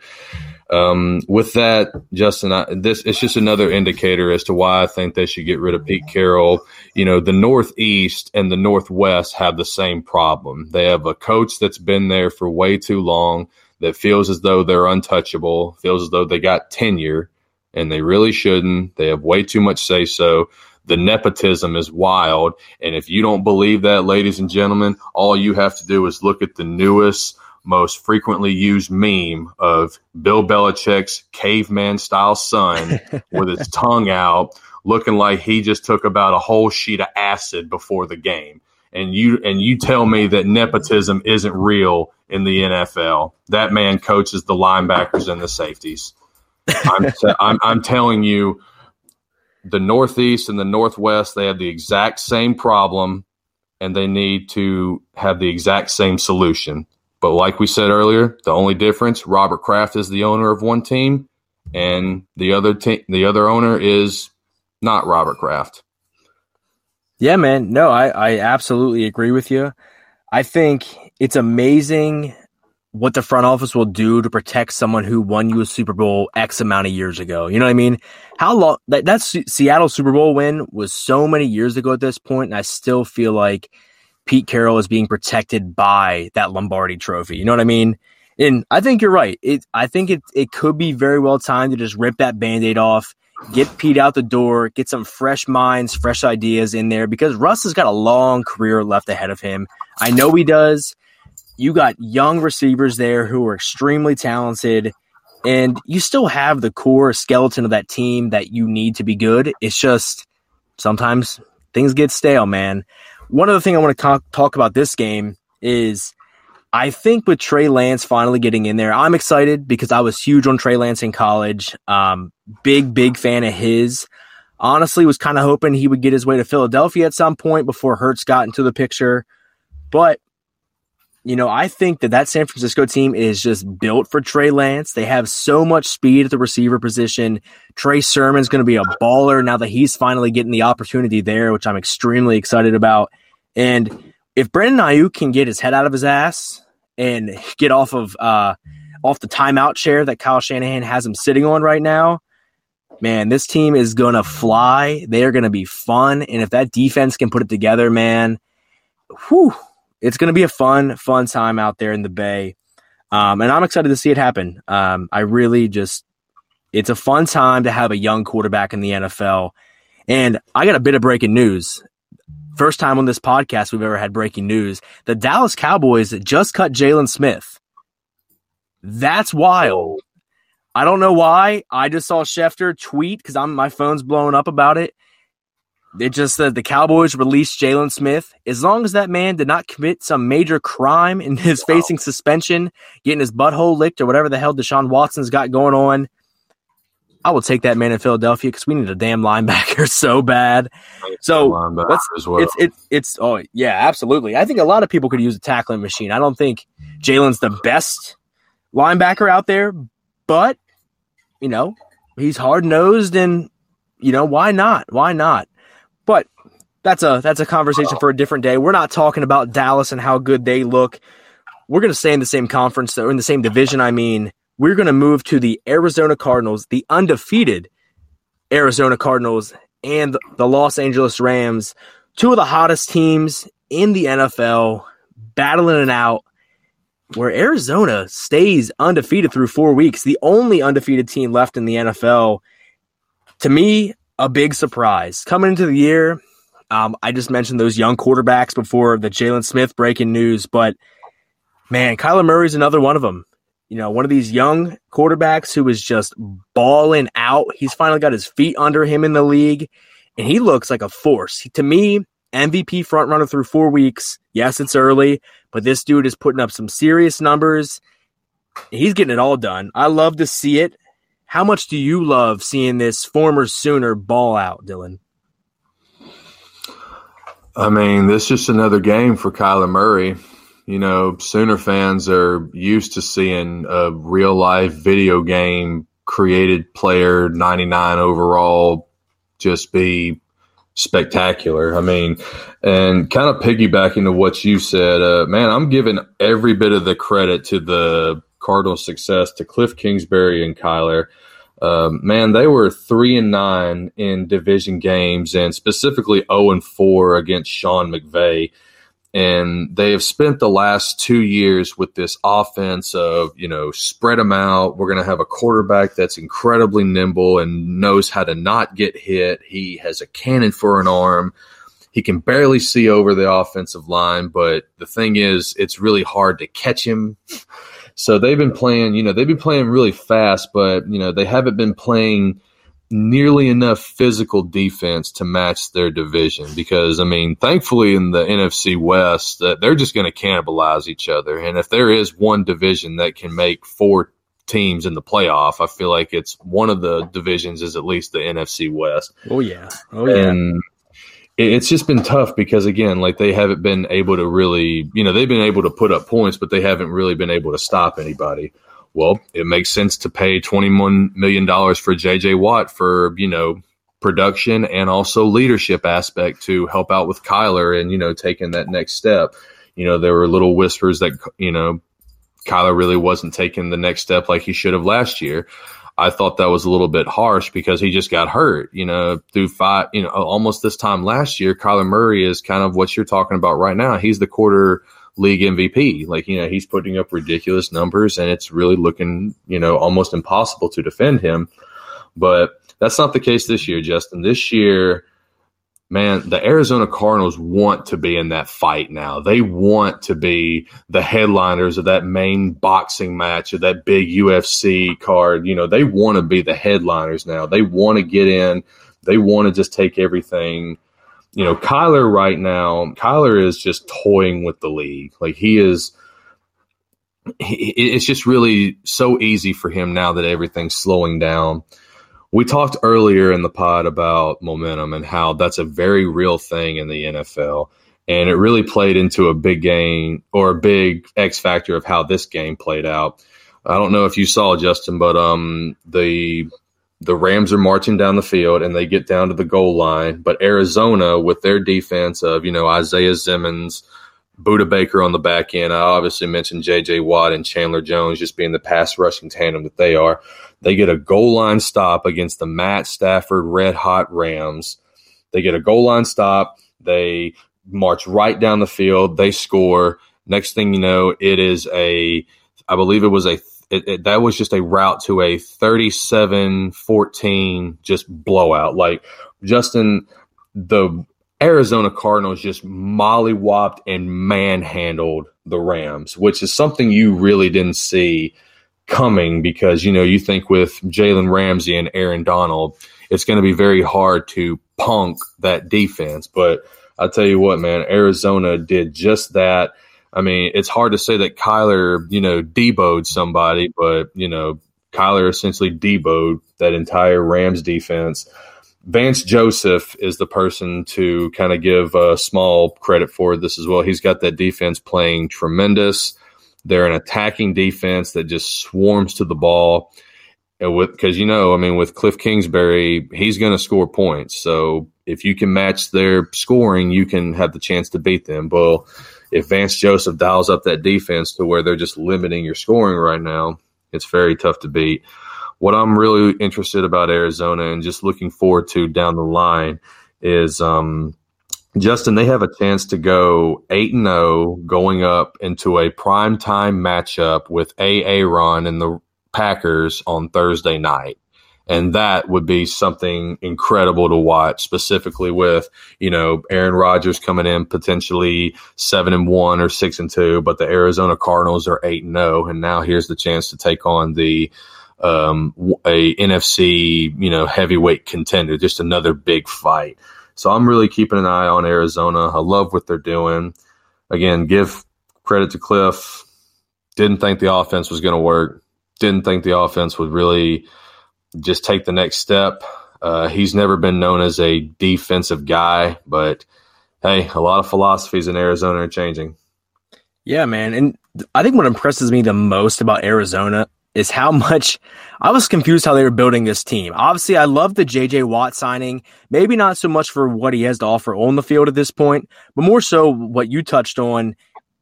Um, with that, Justin, I, this it's just another indicator as to why I think they should get rid of Pete Carroll. You know, the Northeast and the Northwest have the same problem. They have a coach that's been there for way too long that feels as though they're untouchable, feels as though they got tenure, and they really shouldn't. They have way too much say so. The nepotism is wild. And if you don't believe that, ladies and gentlemen, all you have to do is look at the newest, most frequently used meme of Bill Belichick's caveman style son with his tongue out looking like he just took about a whole sheet of acid before the game. And you and you tell me that nepotism isn't real in the NFL. That man coaches the linebackers and the safeties. I'm, t- I'm, I'm telling you, the Northeast and the Northwest, they have the exact same problem and they need to have the exact same solution. But like we said earlier, the only difference, Robert Kraft is the owner of one team and the other team the other owner is not Robert Kraft. Yeah, man. No, I, I absolutely agree with you. I think it's amazing what the front office will do to protect someone who won you a Super Bowl X amount of years ago. You know what I mean? How long that that Seattle Super Bowl win was so many years ago at this point, and I still feel like Pete Carroll is being protected by that Lombardi Trophy. You know what I mean? And I think you're right. It I think it it could be very well timed to just rip that band-aid off, get Pete out the door, get some fresh minds, fresh ideas in there because Russ has got a long career left ahead of him. I know he does you got young receivers there who are extremely talented, and you still have the core skeleton of that team that you need to be good. It's just sometimes things get stale, man. One other thing I want to talk about this game is I think with Trey Lance finally getting in there, I'm excited because I was huge on Trey Lance in college. Um, big, big fan of his. Honestly, was kind of hoping he would get his way to Philadelphia at some point before Hurts got into the picture. But you know, I think that that San Francisco team is just built for Trey Lance. They have so much speed at the receiver position. Trey Sermon's going to be a baller now that he's finally getting the opportunity there, which I'm extremely excited about. And if Brandon Aiyuk can get his head out of his ass and get off of uh, off the timeout chair that Kyle Shanahan has him sitting on right now, man, this team is going to fly. They are going to be fun. And if that defense can put it together, man, whew, it's going to be a fun, fun time out there in the Bay. Um, and I'm excited to see it happen. Um, I really just, it's a fun time to have a young quarterback in the NFL. And I got a bit of breaking news. First time on this podcast we've ever had breaking news. The Dallas Cowboys just cut Jaylon Smith. That's wild. I don't know why. I just saw Schefter tweet because I'm my phone's blowing up about it. It just said the Cowboys released Jaylon Smith. As long as that man did not commit some major crime and is wow. facing suspension, getting his butthole licked, or whatever the hell Deshaun Watson's got going on, I will take that man in Philadelphia because we need a damn linebacker so bad. So well. it's it's it's oh yeah, absolutely. I think a lot of people could use a tackling machine. I don't think Jaylon's the best linebacker out there, but you know he's hard nosed and you know why not? Why not? That's a that's a conversation oh. for a different day. We're not talking about Dallas and how good they look. We're going to stay in the same conference or in the same division. I mean, we're going to move to the Arizona Cardinals, the undefeated Arizona Cardinals, and the Los Angeles Rams, two of the hottest teams in the NFL, battling it out. Where Arizona stays undefeated through four weeks, the only undefeated team left in the NFL. To me, a big surprise coming into the year. Um, I just mentioned those young quarterbacks before the Jaylon Smith breaking news, but man, Kyler Murray is another one of them. You know, one of these young quarterbacks who is just balling out. He's finally got his feet under him in the league, and he looks like a force. He, to me, MVP front runner through four weeks. Yes, it's early, but this dude is putting up some serious numbers. He's getting it all done. I love to see it. How much do you love seeing this former Sooner ball out, Dylan? I mean, this is just another game for Kyler Murray. You know, Sooner fans are used to seeing a real life video game created player 99 overall just be spectacular. I mean, and kind of piggybacking to what you said, uh, man, I'm giving every bit of the credit to the Cardinals' success to Cliff Kingsbury and Kyler. Um, man, they were three and nine in division games, and specifically zero oh and four against Sean McVay. And they have spent the last two years with this offense of you know spread them out. We're going to have a quarterback that's incredibly nimble and knows how to not get hit. He has a cannon for an arm. He can barely see over the offensive line, but the thing is, it's really hard to catch him. So they've been playing, you know, they've been playing really fast, but you know, they haven't been playing nearly enough physical defense to match their division because I mean, thankfully in the NFC West, uh, they're just going to cannibalize each other. And if there is one division that can make four teams in the playoff, I feel like it's one of the divisions is at least the NFC West. Oh yeah. Oh yeah. And it's just been tough because again, like they haven't been able to really, you know, they've been able to put up points, but they haven't really been able to stop anybody. Well, it makes sense to pay $21 million for JJ Watt for, you know, production and also leadership aspect to help out with Kyler and, you know, taking that next step. You know, there were little whispers that, you know, Kyler really wasn't taking the next step like he should have last year. I thought that was a little bit harsh because he just got hurt, you know, through five, you know, almost this time last year. Kyler Murray is kind of what you're talking about right now. He's the quarter league MVP. Like, you know, he's putting up ridiculous numbers and it's really looking, you know, almost impossible to defend him. But that's not the case this year, Justin. This year, man, the Arizona Cardinals want to be in that fight now. They want to be the headliners of that main boxing match of that big UFC card. You know, they want to be the headliners now. They want to get in. They want to just take everything you know, Kyler right now, Kyler is just toying with the league. Like he is, it's just really so easy for him now that everything's slowing down. We talked earlier in the pod about momentum and how that's a very real thing in the NFL. And it really played into a big game or a big X factor of how this game played out. I don't know if you saw Justin, but um, the the Rams are marching down the field and they get down to the goal line. But Arizona, with their defense of, you know, Isaiah Simmons, Budda Baker on the back end, I obviously mentioned J.J. Watt and Chandler Jones just being the pass rushing tandem that they are. They get a goal line stop against the Matt Stafford red hot Rams. They get a goal line stop. They march right down the field. They score. Next thing you know, it is a, I believe it was a it, it, that was just a route to a 37-14 just blowout. Like Justin, the Arizona Cardinals just mollywopped and manhandled the Rams, which is something you really didn't see coming because you know you think with Jalen Ramsey and Aaron Donald, it's going to be very hard to punk that defense. But I tell you what, man, Arizona did just that. I mean, it's hard to say that Kyler, you know, deboed somebody, but you know, Kyler essentially deboed that entire Rams defense. Vance Joseph is the person to kind of give a small credit for this as well. He's got that defense playing tremendous. They're an attacking defense that just swarms to the ball. And with because you know, I mean, with Cliff Kingsbury, he's going to score points. So if you can match their scoring, you can have the chance to beat them. Well, if Vance Joseph dials up that defense to where they're just limiting your scoring right now, it's very tough to beat. What I'm really interested about Arizona and just looking forward to down the line is um, Justin. They have a chance to go eight and zero, oh going up into a prime time matchup with. Aaron and the Packers on Thursday night and that would be something incredible to watch specifically with you know Aaron Rodgers coming in potentially 7 and 1 or 6 and 2 but the Arizona Cardinals are 8 and 0 and now here's the chance to take on the um, a NFC you know heavyweight contender just another big fight so I'm really keeping an eye on Arizona I love what they're doing again give credit to Cliff didn't think the offense was going to work didn't think the offense would really just take the next step. Uh, he's never been known as a defensive guy, but hey, a lot of philosophies in Arizona are changing. Yeah, man. And I think what impresses me the most about Arizona is how much I was confused how they were building this team. Obviously, I love the JJ Watt signing. Maybe not so much for what he has to offer on the field at this point, but more so what you touched on,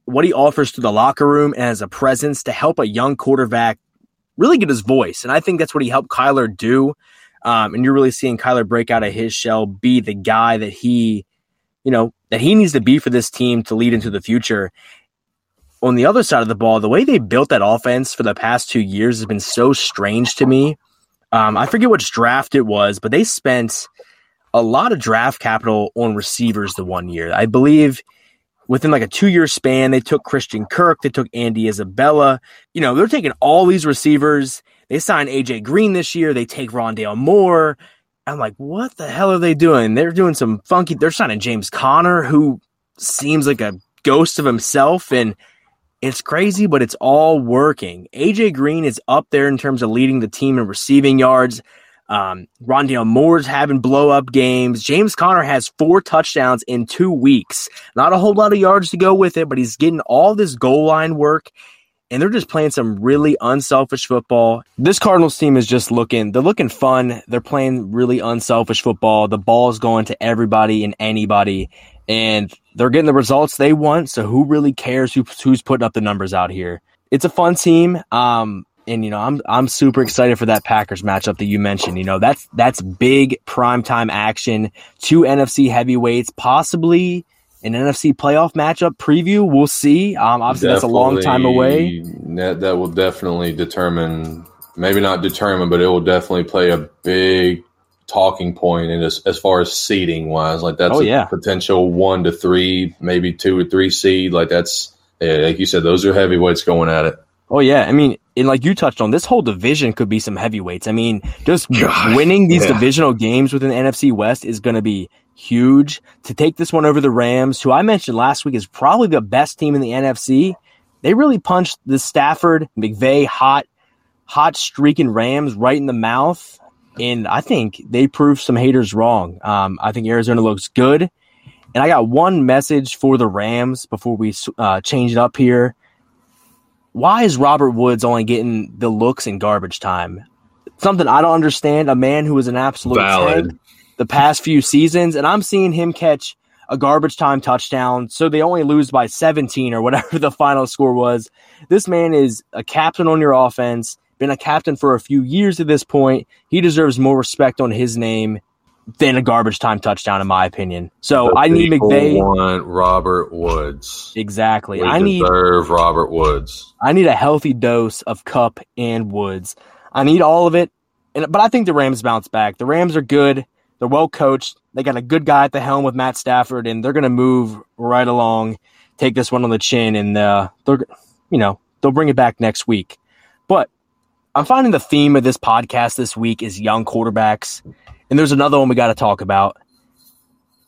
what he offers to the locker room as a presence to help a young quarterback really get his voice. And I think that's what he helped Kyler do. Um, and you're really seeing Kyler break out of his shell, be the guy that he, you know, that he needs to be for this team to lead into the future. On the other side of the ball, the way they built that offense for the past two years has been so strange to me. Um, I forget which draft it was, but they spent a lot of draft capital on receivers the one year. I believe within like a two year span, they took Christian Kirk, they took Andy Isabella. You know, they're taking all these receivers. They signed AJ Green this year. They take Rondale Moore. I'm like, what the hell are they doing? They're doing some funky. They're signing James Conner, who seems like a ghost of himself, and it's crazy, but it's all working. AJ Green is up there in terms of leading the team in receiving yards. Um, Rondale Moore's having blow up games. James Conner has four touchdowns in two weeks. Not a whole lot of yards to go with it, but he's getting all this goal line work and they're just playing some really unselfish football. This Cardinals team is just looking, they're looking fun. They're playing really unselfish football. The ball is going to everybody and anybody, and they're getting the results they want. So who really cares who, who's putting up the numbers out here? It's a fun team. Um, and you know, I'm I'm super excited for that Packers matchup that you mentioned. You know, that's that's big primetime action. Two NFC heavyweights, possibly an NFC playoff matchup preview. We'll see. Um, obviously, definitely, that's a long time away. That, that will definitely determine, maybe not determine, but it will definitely play a big talking and as, as far as seeding wise. Like that's oh, yeah. potential one to three, maybe two or three seed. Like that's, yeah, like you said, those are heavyweights going at it. Oh yeah, I mean, and like you touched on, this whole division could be some heavyweights. I mean, just God, winning these yeah. divisional games within the NFC West is going to be huge. To take this one over the Rams, who I mentioned last week is probably the best team in the NFC, they really punched the Stafford McVay hot, hot streaking Rams right in the mouth. And I think they proved some haters wrong. Um, I think Arizona looks good. And I got one message for the Rams before we uh, change it up here. Why is Robert Woods only getting the looks in garbage time? Something I don't understand. A man who was an absolute tank the past few seasons, and I'm seeing him catch a garbage time touchdown. So they only lose by 17 or whatever the final score was. This man is a captain on your offense, been a captain for a few years at this point. He deserves more respect on his name than a garbage time touchdown, in my opinion. So the I need McVay. Want Robert Woods exactly? We I need Robert Woods. I need a healthy dose of Kupp and Woods. I need all of it, and but I think the Rams bounce back. The Rams are good. They're well coached. They got a good guy at the helm with Matt Stafford, and they're going to move right along, take this one on the chin, and uh, they're, you know, they'll bring it back next week. I'm finding the theme of this podcast this week is young quarterbacks, and there's another one we got to talk about,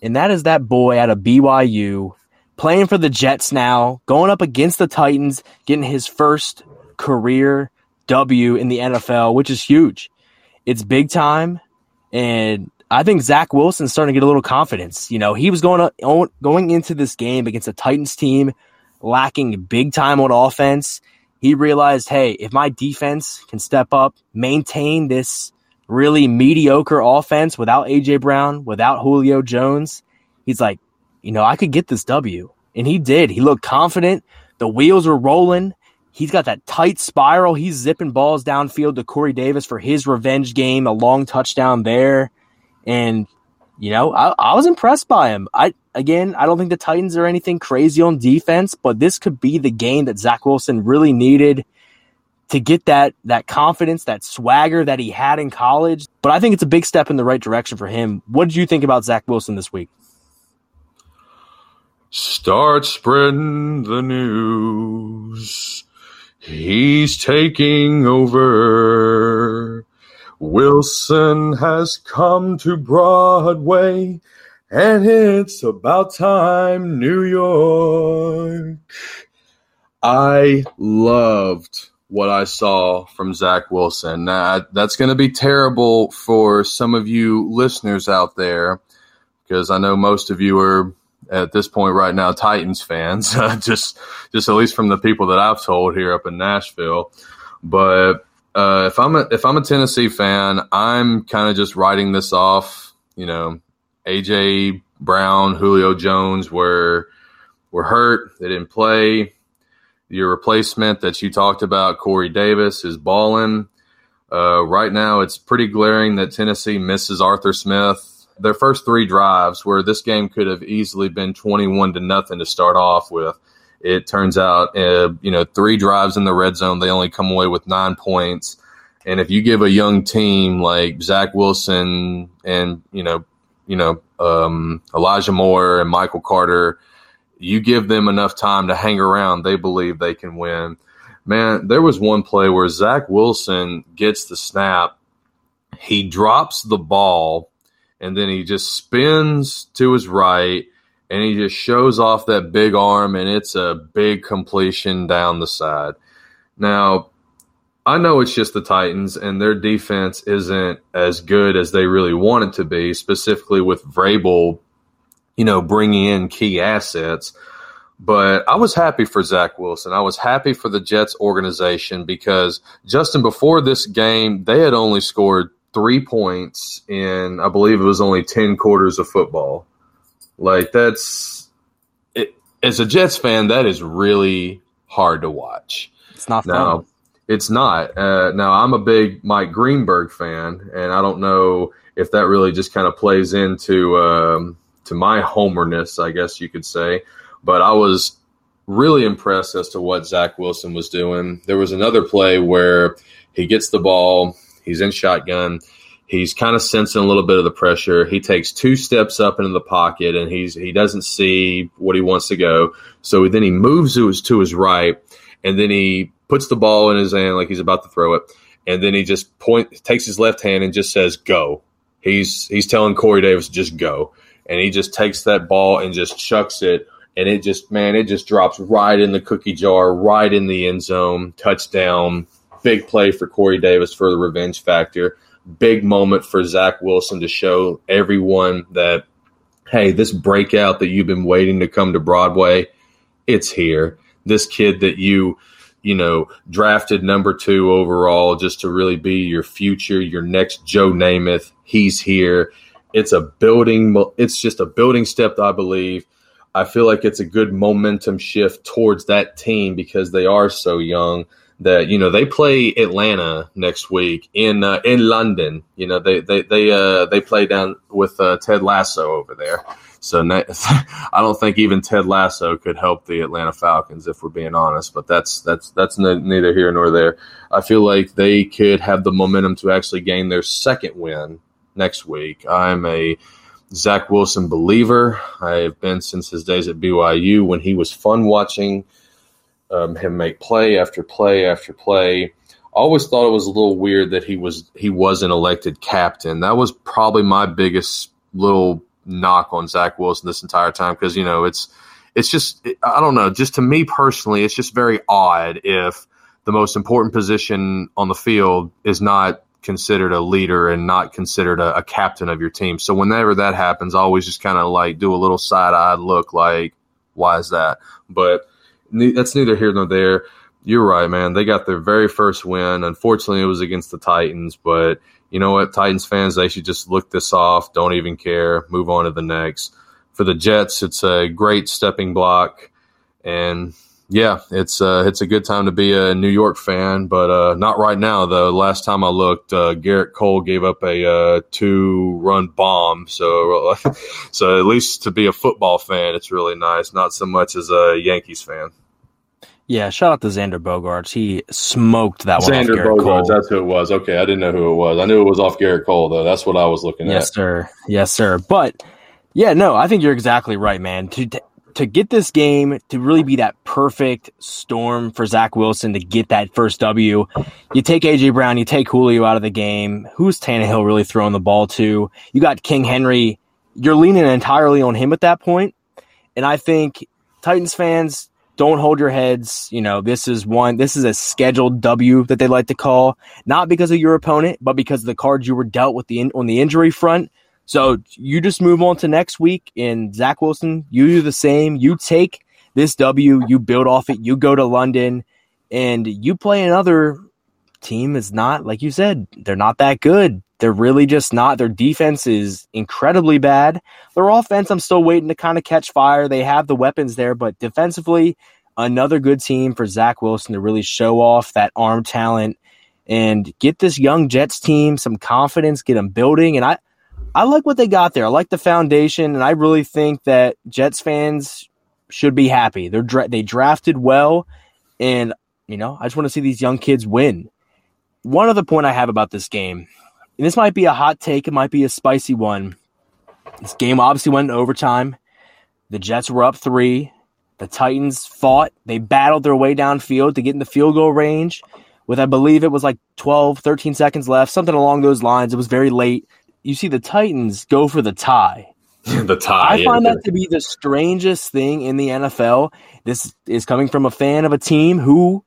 and that is that boy out of BYU playing for the Jets now, going up against the Titans, getting his first career W in the NFL, which is huge. It's big time, and I think Zach Wilson's starting to get a little confidence. You know, he was going to, going into this game against a Titans team lacking big time on offense. He realized, hey, if my defense can step up, maintain this really mediocre offense without AJ Brown, without Julio Jones, he's like, you know, I could get this W. And he did. He looked confident. The wheels were rolling. He's got that tight spiral. He's zipping balls downfield to Corey Davis for his revenge game, a long touchdown there. And you know, I, I was impressed by him. I again, I don't think the Titans are anything crazy on defense, but this could be the game that Zach Wilson really needed to get that that confidence, that swagger that he had in college. But I think it's a big step in the right direction for him. What did you think about Zach Wilson this week? Start spreading the news. He's taking over. Wilson has come to Broadway, and it's about time, New York. I loved what I saw from Zach Wilson. Now, that's going to be terrible for some of you listeners out there because I know most of you are at this point right now Titans fans, just just at least from the people that I've told here up in Nashville. But uh, if I'm a if I'm a Tennessee fan, I'm kind of just writing this off. You know, AJ Brown, Julio Jones were were hurt. They didn't play. Your replacement that you talked about, Corey Davis, is balling. Uh, right now, it's pretty glaring that Tennessee misses Arthur Smith. Their first three drives, where this game could have easily been twenty-one to nothing to start off with, it turns out, uh, you know, three drives in the red zone, they only come away with nine points. And if you give a young team like Zach Wilson and you know, you know, um, Elijah Moore and Michael Carter, you give them enough time to hang around, they believe they can win. Man, there was one play where Zach Wilson gets the snap he drops the ball and then he just spins to his right and he just shows off that big arm and it's a big completion down the side. Now, I know it's just the Titans and their defense isn't as good as they really want it to be, specifically with Vrabel, you know, bringing in key assets. But I was happy for Zach Wilson. I was happy for the Jets organization because Justin, before this game, they had only scored three points in, I believe it was only 10 quarters of football. Like, that's, it, as a Jets fan, that is really hard to watch. It's not fun. Now, it's not. Uh, now, I'm a big Mike Greenberg fan, and I don't know if that really just kind of plays into um, to my homerness, I guess you could say. But I was really impressed as to what Zach Wilson was doing. There was another play where he gets the ball, he's in shotgun, he's kind of sensing a little bit of the pressure. He takes two steps up into the pocket, and he's he doesn't see what he wants to go. So then he moves to his to his right, and then he puts the ball in his hand like he's about to throw it, and then he just point takes his left hand and just says go. He's he's telling Corey Davis just go, and he just takes that ball and just chucks it, and it just man it just drops right in the cookie jar, right in the end zone, touchdown, big play for Corey Davis for the revenge factor, big moment for Zach Wilson to show everyone that hey, this breakout that you've been waiting to come to Broadway, it's here. This kid that you you know, drafted number two overall just to really be your future, your next Joe Namath. He's here. It's a building, it's just a building step, I believe. I feel like it's a good momentum shift towards that team because they are so young that you know they play Atlanta next week in uh, in London. You know they they they uh, they play down with uh, Ted Lasso over there. So I don't think even Ted Lasso could help the Atlanta Falcons if we're being honest. But that's that's that's neither here nor there. I feel like they could have the momentum to actually gain their second win next week. I'm a Zach Wilson believer. I've been since his days at BYU when he was fun watching um, him make play after play after play. Always thought it was a little weird that he was he wasn't elected captain. That was probably my biggest little knock on Zach Wilson this entire time because you know it's it's just I don't know. Just to me personally, it's just very odd if the most important position on the field is not considered a leader and not considered a, a captain of your team. So whenever that happens, I always just kind of like do a little side eyed look, like why is that? But that's neither here nor there. You're right, man. They got their very first win. Unfortunately, it was against the Titans, but you know what, Titans fans, they should just look this off. Don't even care. Move on to the next. For the Jets, it's a great stepping block, and yeah, it's uh, it's a good time to be a New York fan, but uh, not right now. The last time I looked, uh, Gerrit Cole gave up a uh, two run bomb. So so at least to be a football fan, it's really nice. Not so much as a Yankees fan. Yeah, shout out to Xander Bogaerts. He smoked that one. Xander Bogaerts, Cole. that's who it was. Okay, I didn't know who it was. I knew it was off Gerrit Cole though. That's what I was looking yes, at. Yes, sir. Yes, sir. But yeah, no, I think you're exactly right, man. To to get this game to really be that perfect storm for Zach Wilson to get that first W, you take AJ Brown, you take Julio out of the game. Who's Tannehill really throwing the ball to? You got King Henry. You're leaning entirely on him at that point, and I think Titans fans don't hold your heads. You know, this is one, this is a scheduled W that they like to call, not because of your opponent, but because of the cards you were dealt with the in, on the injury front. So you just move on to next week, and Zach Wilson, you do the same. You take this W, you build off it, you go to London, and you play another team is not like you said they're not that good they're really just not their defense is incredibly bad. Their offense i'm still waiting to kind of catch fire. They have the weapons there but defensively another good team for zach wilson to really show off that arm talent and get this young jets team some confidence get them building. And i i like what they got there. I like the foundation and i really think that jets fans should be happy. They're dra- they drafted well and you know i just want to see these young kids win. One other point I have about this game, this might be a hot take, it might be a spicy one. This game obviously went in overtime. The Jets were up three. The Titans fought. They battled their way downfield to get in the field goal range. with I believe it was like 12, 13 seconds left, something along those lines. It was very late. You see the Titans go for the tie. the tie. I find that to be the strangest thing in the NFL. This is coming from a fan of a team who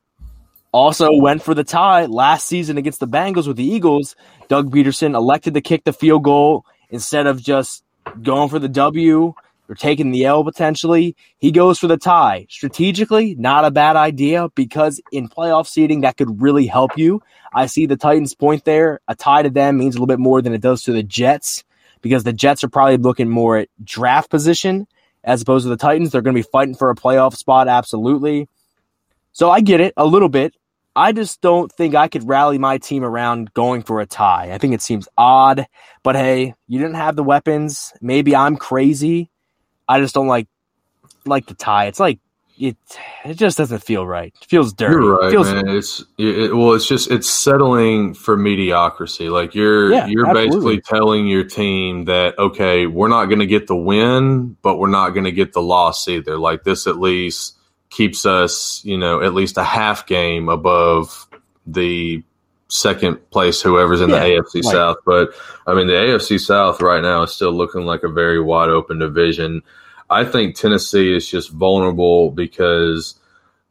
also went for the tie last season against the Bengals with the Eagles. Doug Pederson elected to kick the field goal instead of just going for the W or taking the L potentially. He goes for the tie. Strategically, not a bad idea because in playoff seeding, that could really help you. I see the Titans point there. A tie to them means a little bit more than it does to the Jets because the Jets are probably looking more at draft position as opposed to the Titans. They're going to be fighting for a playoff spot, absolutely. So I get it a little bit. I just don't think I could rally my team around going for a tie. I think it seems odd, but hey, you didn't have the weapons. Maybe I'm crazy. I just don't like like the tie. It's like it it just doesn't feel right. It feels dirty. You're right, it feels, man. It's it, well, it's just it's settling for mediocrity. Like you're Yeah, you're absolutely. basically telling your team that okay, we're not going to get the win, but we're not going to get the loss either. Like this at least keeps us, you know, at least a half game above the second place whoever's in Yeah, the AFC right. South. But I mean, the AFC South right now is still looking like a very wide open division. I think Tennessee is just vulnerable because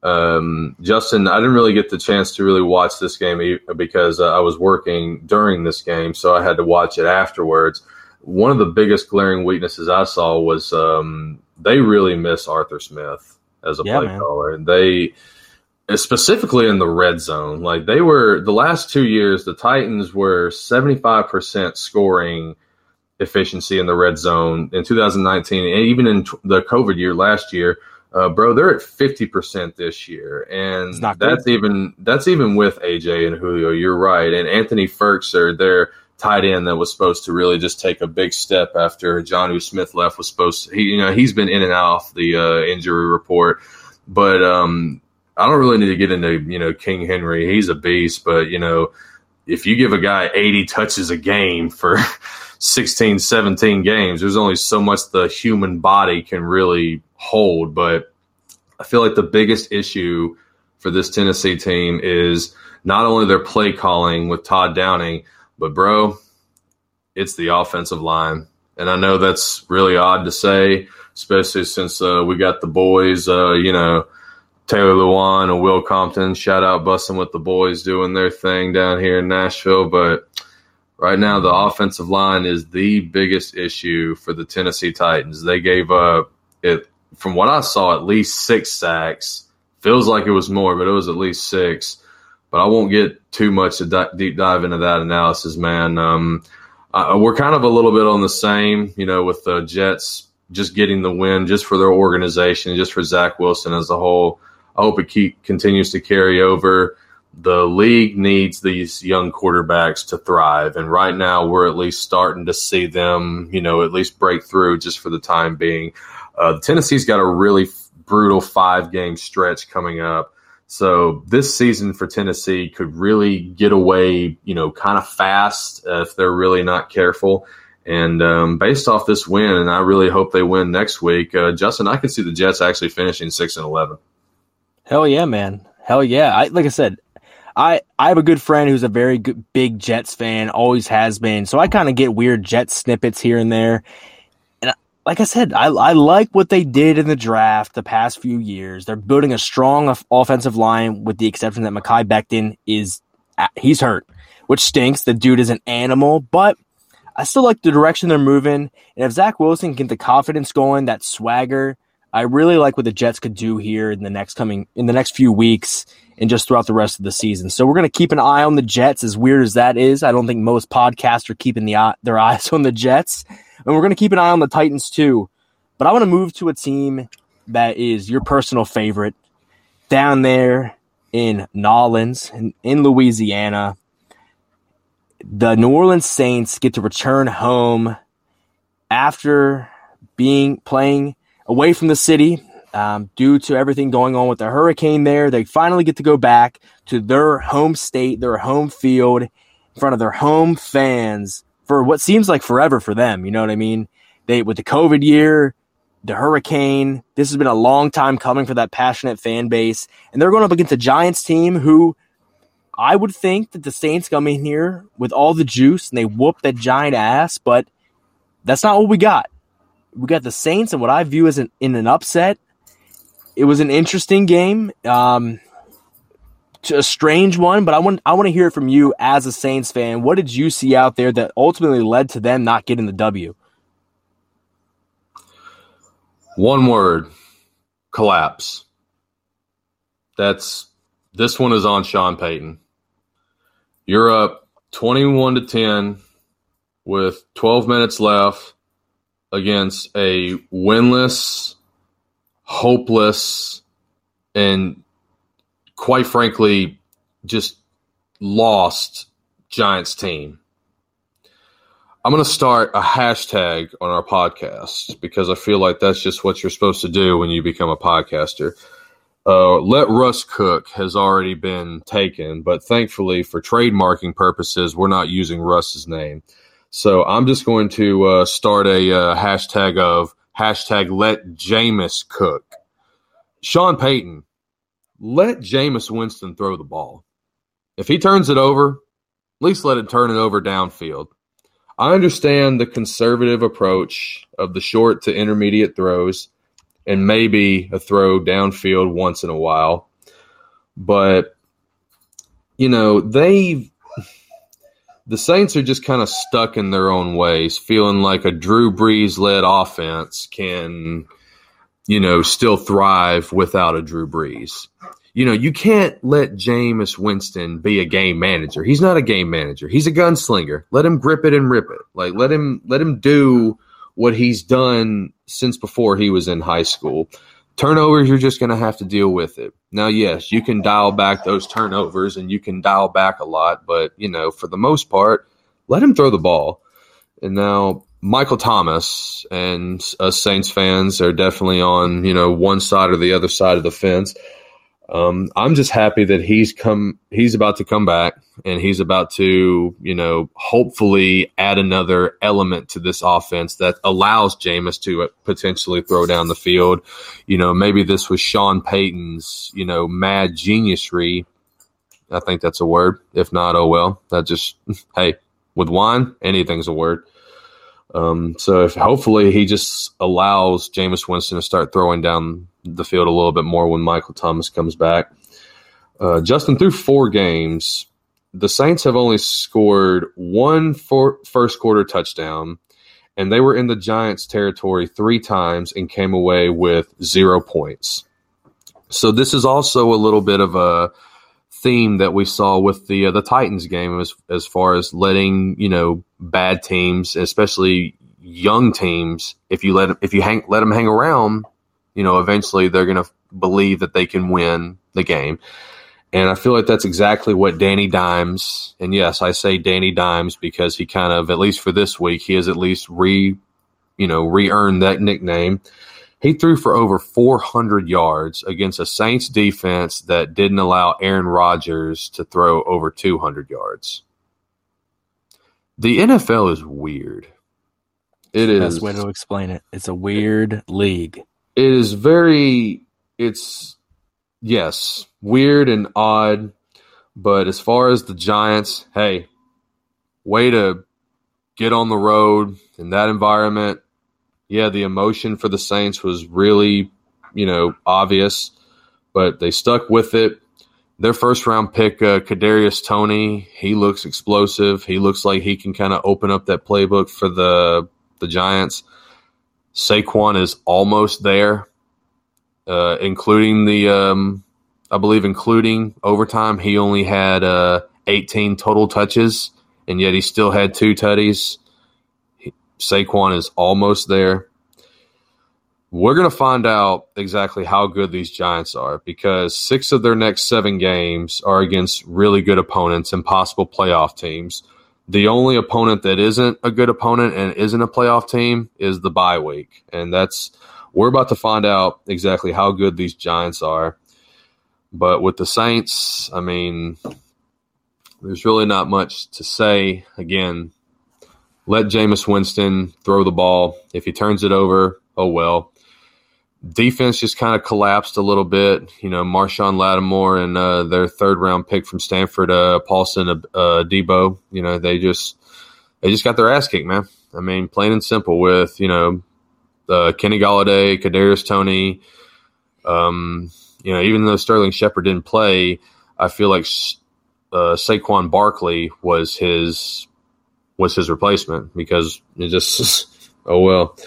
um, Justin, I didn't really get the chance to really watch this game because uh, I was working during this game, so I had to watch it afterwards. One of the biggest glaring weaknesses I saw was um, they really miss Arthur Smith as a Yeah, play man. caller. They specifically in the red zone, like they were the last two years, the Titans were seventy five percent scoring efficiency in the red zone in 2019 and even in the covid year last year uh, bro they're at 50% this year and not good. that's even that's even with aj and julio you're right and anthony firkser their tight end that was supposed to really just take a big step after jonnu smith left was supposed to he you know he's been in and out off the uh, injury report but um i don't really need to get into you know king henry he's a beast but you know if you give a guy 80 touches a game for 16, 17 games, there's only so much the human body can really hold. But I feel like the biggest issue for this Tennessee team is not only their play calling with Todd Downing, but bro, it's the offensive line. And I know that's really odd to say, especially since uh, we got the boys, uh, you know, Taylor Lewan and Will Compton. Shout out Bussin' with the boys doing their thing down here in Nashville. But right now, the offensive line is the biggest issue for the Tennessee Titans. They gave up it from what I saw at least six sacks. Feels like it was more, but it was at least six. But I won't get too much di- deep dive into that analysis, man. Um, we're kind of a little bit on the same, you know, with the Jets just getting the win, just for their organization, just for Zach Wilson as a whole. I hope it keep, continues to carry over. The league needs these young quarterbacks to thrive, and right now we're at least starting to see them, you know, at least break through just for the time being. Uh, Tennessee's got a really brutal five game stretch coming up. So this season for Tennessee could really get away, you know, kind of fast uh, if they're really not careful. And um, based off this win, and I really hope they win next week, uh, Justin, I could see the Jets actually finishing six and eleven. Hell yeah, man. Hell yeah. I like I said, I I have a good friend who's a very good big Jets fan, always has been. So I kind of get weird Jets snippets here and there. Like I said, I I like what they did in the draft the past few years. They're building a strong offensive line with the exception that Mekhi Becton is he's hurt, which stinks. The dude is an animal, but I still like the direction they're moving. And if Zach Wilson can get the confidence going, that swagger, I really like what the Jets could do here in the next coming in the next few weeks and just throughout the rest of the season. So we're gonna keep an eye on the Jets. As weird as that is, I don't think most podcasts are keeping the their eyes on the Jets, and we're gonna keep an eye on the Titans too. But I want to move to a team that is your personal favorite down there in Nolens in, in Louisiana. The New Orleans Saints get to return home after being playing away from the city um, due to everything going on with the hurricane there. They finally get to go back to their home state, their home field, in front of their home fans for what seems like forever for them. You know what I mean? They with the COVID year, the hurricane. This has been a long time coming for that passionate fan base, and they're going up against a Giants team who I would think that the Saints come in here with all the juice and they whoop that giant ass, but that's not what we got. We got the Saints and what I view as an in an upset. It was an interesting game, um, a strange one, but I want I want to hear it from you as a Saints fan. What did you see out there that ultimately led to them not getting the W? One word: collapse. That's this one is on Sean Payton. You're up 21 to 10 with 12 minutes left against a winless, hopeless, and quite frankly, just lost Giants team. I'm going to start a hashtag on our podcast because I feel like that's just what you're supposed to do when you become a podcaster. Uh, let Russ cook has already been taken, but thankfully for trademarking purposes, we're not using Russ's name. So I'm just going to uh, start a uh, hashtag of hashtag let Jameis cook. Sean Payton, let Jameis Winston throw the ball. If he turns it over, at least let it turn it over downfield. I understand the conservative approach of the short to intermediate throws and maybe a throw downfield once in a while. But, you know, they the Saints are just kind of stuck in their own ways, feeling like a Drew Brees led offense can, you know, still thrive without a Drew Brees. You know, you can't let Jameis Winston be a game manager. He's not a game manager. He's a gunslinger. Let him grip it and rip it. Like let him let him do what he's done since before he was in high school. Turnovers, you're just going to have to deal with it. Now, yes, you can dial back those turnovers and you can dial back a lot, but, you know, for the most part, let him throw the ball. And now, Michael Thomas and us Saints fans are definitely on, you know, one side or the other side of the fence. Um, I'm just happy that he's come. He's about to come back, and he's about to, you know, hopefully add another element to this offense that allows Jameis to uh, potentially throw down the field. You know, maybe this was Sean Payton's, you know, mad geniusry. I think that's a word. If not, oh well. That just hey, with wine, anything's a word. Um, so if hopefully he just allows Jameis Winston to start throwing down the field a little bit more when Michael Thomas comes back. Uh, Justin, through four games, the Saints have only scored one first quarter touchdown, and they were in the Giants' territory three times and came away with zero points. So this is also a little bit of a theme that we saw with the uh, the Titans game as as far as letting you know bad teams, especially young teams, if you let if you hang let them hang around, you know, eventually they're going to believe that they can win the game. And I feel like that's exactly what Danny Dimes, and yes, I say Danny Dimes because he kind of, at least for this week, he has at least re, you know, re-earned that nickname. He threw for over 400 yards against a Saints defense that didn't allow Aaron Rodgers to throw over 200 yards. The NFL is weird. It is. Best way to explain it. It's a weird league it is very it's yes weird and odd but as far as the giants hey way to get on the road in that environment yeah the emotion for the saints was really you know obvious but they stuck with it their first round pick uh, kadarius Toney, he looks explosive he looks like he can kind of open up that playbook for the the giants Saquon is almost there, uh, including the, um, I believe, including overtime. He only had uh, 18 total touches, and yet he still had two tutties. Saquon is almost there. We're going to find out exactly how good these Giants are because six of their next seven games are against really good opponents and possible playoff teams. The only opponent that isn't a good opponent and isn't a playoff team is the bye week. And that's we're about to find out exactly how good these Giants are. But with the Saints, I mean, there's really not much to say. Again, let Jameis Winston throw the ball. If he turns it over, oh well. defense just kind of collapsed a little bit. You know, Marshon Lattimore and uh, their third round pick from Stanford, uh, Paulson uh, Adebo. You know, they just they just got their ass kicked, man. I mean, plain and simple. With you know, uh, Kenny Golladay, Kadarius Toney. Um, you know, even though Sterling Shepard didn't play, I feel like uh, Saquon Barkley was his was his replacement because it just oh well,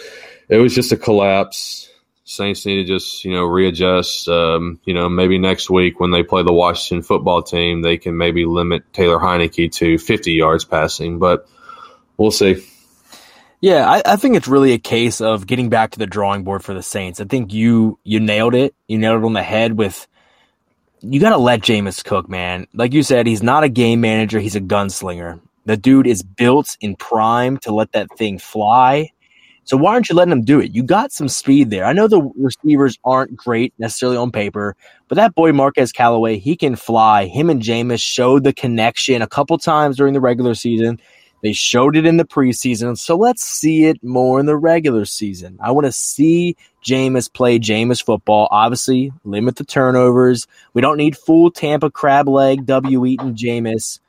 it was just a collapse. Saints need to just you know readjust. Um, you know maybe next week when they play the Washington football team, they can maybe limit Taylor Heinicke to 50 yards passing, but we'll see. Yeah, I, I, think it's really a case of getting back to the drawing board for the Saints. I think you you nailed it. You nailed it on the head with you got to let Jameis cook, man. Like you said, he's not a game manager. He's a gunslinger. The dude is built in prime to let that thing fly. So why aren't you letting him do it? You got some speed there. I know the receivers aren't great necessarily on paper, but that boy Marquez Callaway, he can fly. Him and Jameis showed the connection a couple times during the regular season. They showed it in the preseason, so let's see it more in the regular season. I want to see Jameis play Jameis football. Obviously, limit the turnovers. We don't need full Tampa crab leg W eating Jameis,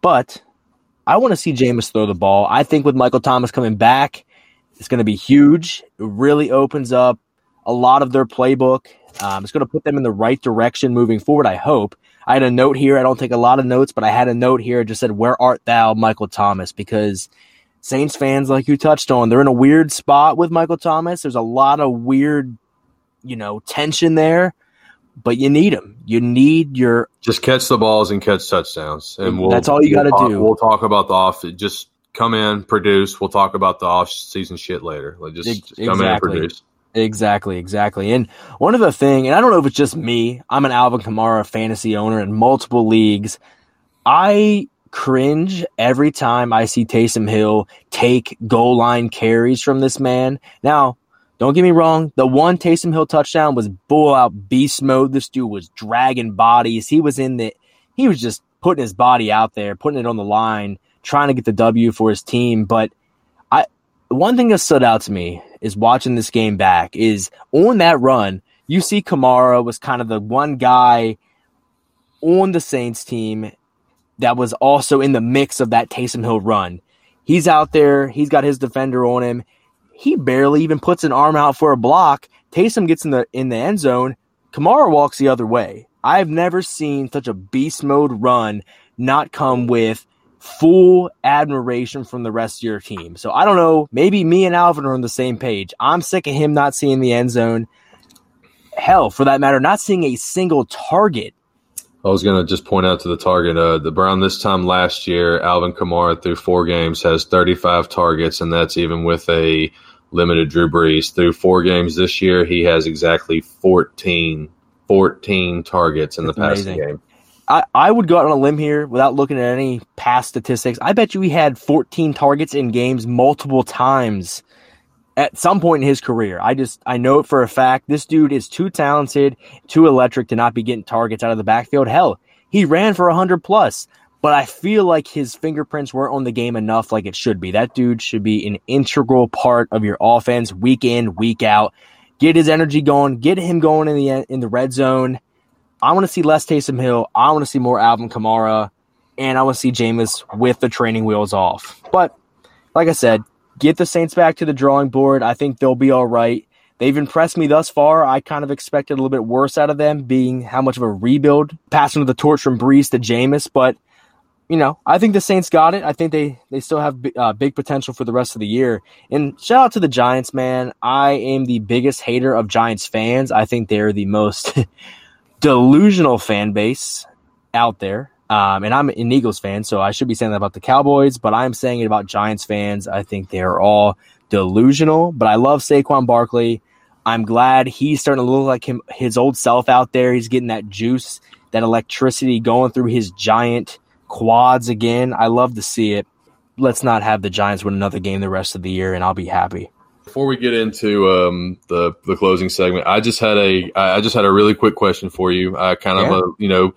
but I want to see Jameis throw the ball. I think with Michael Thomas coming back, it's going to be huge. It really opens up a lot of their playbook. Um, it's going to put them in the right direction moving forward. I hope. I had a note here. I don't take a lot of notes, but I had a note here. It just said, "Where art thou, Michael Thomas?" Because Saints fans, like you touched on, they're in a weird spot with Michael Thomas. There's a lot of weird, you know, tension there, but you need them. You need your just catch the balls and catch touchdowns, and we'll, that's all you we'll got to do. We'll talk about the off. Just come in, produce. We'll talk about the off season shit later. Like just, just come exactly. in and produce. Exactly, exactly. And one of the thing, and I don't know if it's just me, I'm an Alvin Kamara fantasy owner in multiple leagues. I cringe every time I see Taysom Hill take goal line carries from this man. Now, don't get me wrong, the one Taysom Hill touchdown was bull out beast mode. This dude was dragging bodies. He was in the he was just putting his body out there, putting it on the line, trying to get the W for his team. But I one thing that stood out to me is watching this game back is on that run, you see Kamara was kind of the one guy on the Saints team that was also in the mix of that Taysom Hill run. He's out there, he's got his defender on him. He barely even puts an arm out for a block. Taysom gets in the in the end zone. Kamara walks the other way. I've never seen such a beast mode run not come with full admiration from the rest of your team. So I don't know. Maybe me and Alvin are on the same page. I'm sick of him not seeing the end zone. Hell, for that matter, not seeing a single target. I was going to just point out to the target. Uh, the Brown this time last year, Alvin Kamara through four games has 35 targets, and that's even with a limited Drew Brees. Through four games this year, he has exactly 14, 14 targets in that's the passing amazing. game. I, I would go out on a limb here without looking at any past statistics. I bet you he had 14 targets in games multiple times at some point in his career. I just I know it for a fact. This dude is too talented, too electric to not be getting targets out of the backfield. Hell, he ran for 100 plus, but I feel like his fingerprints weren't on the game enough like it should be. That dude should be an integral part of your offense week in, week out. Get his energy going, get him going in the in the red zone I want to see less Taysom Hill. I want to see more Alvin Kamara, and I want to see Jameis with the training wheels off. But like I said, get the Saints back to the drawing board. I think they'll be all right. They've impressed me thus far. I kind of expected a little bit worse out of them, being how much of a rebuild, passing with the torch from Brees to Jameis. But you know, I think the Saints got it. I think they they still have uh, big potential for the rest of the year. And shout out to the Giants, man. I am the biggest hater of Giants fans. I think they're the most delusional fan base out there. Um, and I'm an Eagles fan, so I should be saying that about the Cowboys, but I'm saying it about Giants fans. I think they're all delusional, but I love Saquon Barkley. I'm glad he's starting to look like him, his old self out there. He's getting that juice, that electricity going through his giant quads again. I love to see it. Let's not have the Giants win another game the rest of the year, and I'll be happy. Before we get into um, the the closing segment, I just had a I just had a really quick question for you. I kind of uh, you know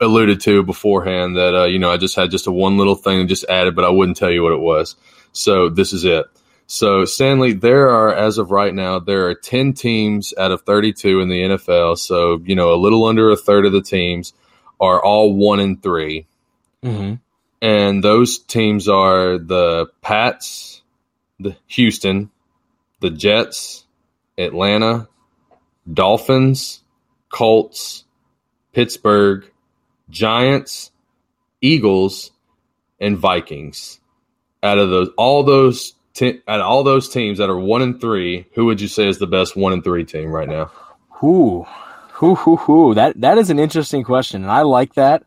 alluded to beforehand that uh, you know I just had just a one little thing and just added, but I wouldn't tell you what it was. So this is it. So, Stanley, there are, as of right now, there are 10 teams out of 32 in the NFL. So, you know, a little under a third of the teams are all one and 3 Mm-hmm. And those teams are the Pats, the Houston, the Jets, Atlanta, Dolphins, Colts, Pittsburgh, Giants, Eagles, and Vikings. Out of those, all those te- out of all those teams that are one and three, who would you say is the best one and three team right now? Whoo, whoo, whoo, whoo. That that is an interesting question, and I like that.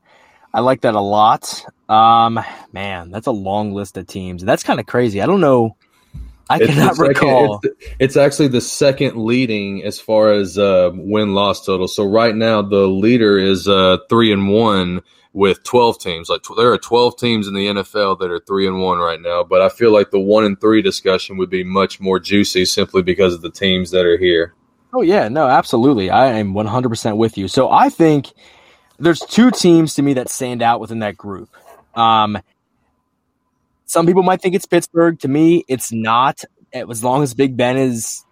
I like that a lot. Um, man, that's a long list of teams. That's kind of crazy. I don't know. I It's cannot second- recall. it's, it's actually the second leading as far as uh, win loss total. So right now the leader is uh, three and one with twelve teams. Like tw- there are twelve teams in the NFL that are three and one right now. But I feel like the one and three discussion would be much more juicy simply because of the teams that are here. Oh yeah, no, absolutely. I am 100% with you. So I think there's two teams to me that stand out within that group. Um, some people might think it's Pittsburgh. To me, it's not. As long as Big Ben is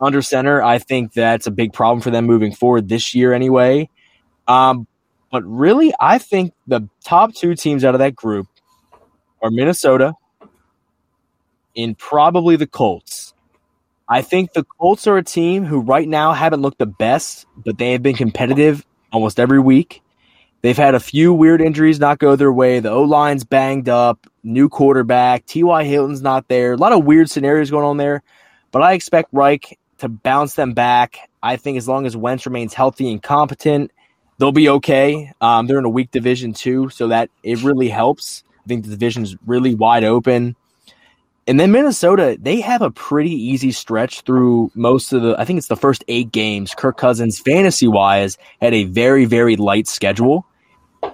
under center, I think that's a big problem for them moving forward this year, anyway. Um, but really, I think the top two teams out of that group are Minnesota and probably the Colts. I think the Colts are a team who right now haven't looked the best, but they have been competitive almost every week. They've had a few weird injuries not go their way. The O line's banged up, new quarterback, T.Y. Hilton's not there. A lot of weird scenarios going on there, but I expect Reich to bounce them back. I think as long as Wentz remains healthy and competent, they'll be okay. Um, they're in a weak division too, so that it really helps. I think the division's really wide open. And then Minnesota, they have a pretty easy stretch through most of the, I think it's the first eight games. Kirk Cousins, fantasy wise, had a very, very light schedule.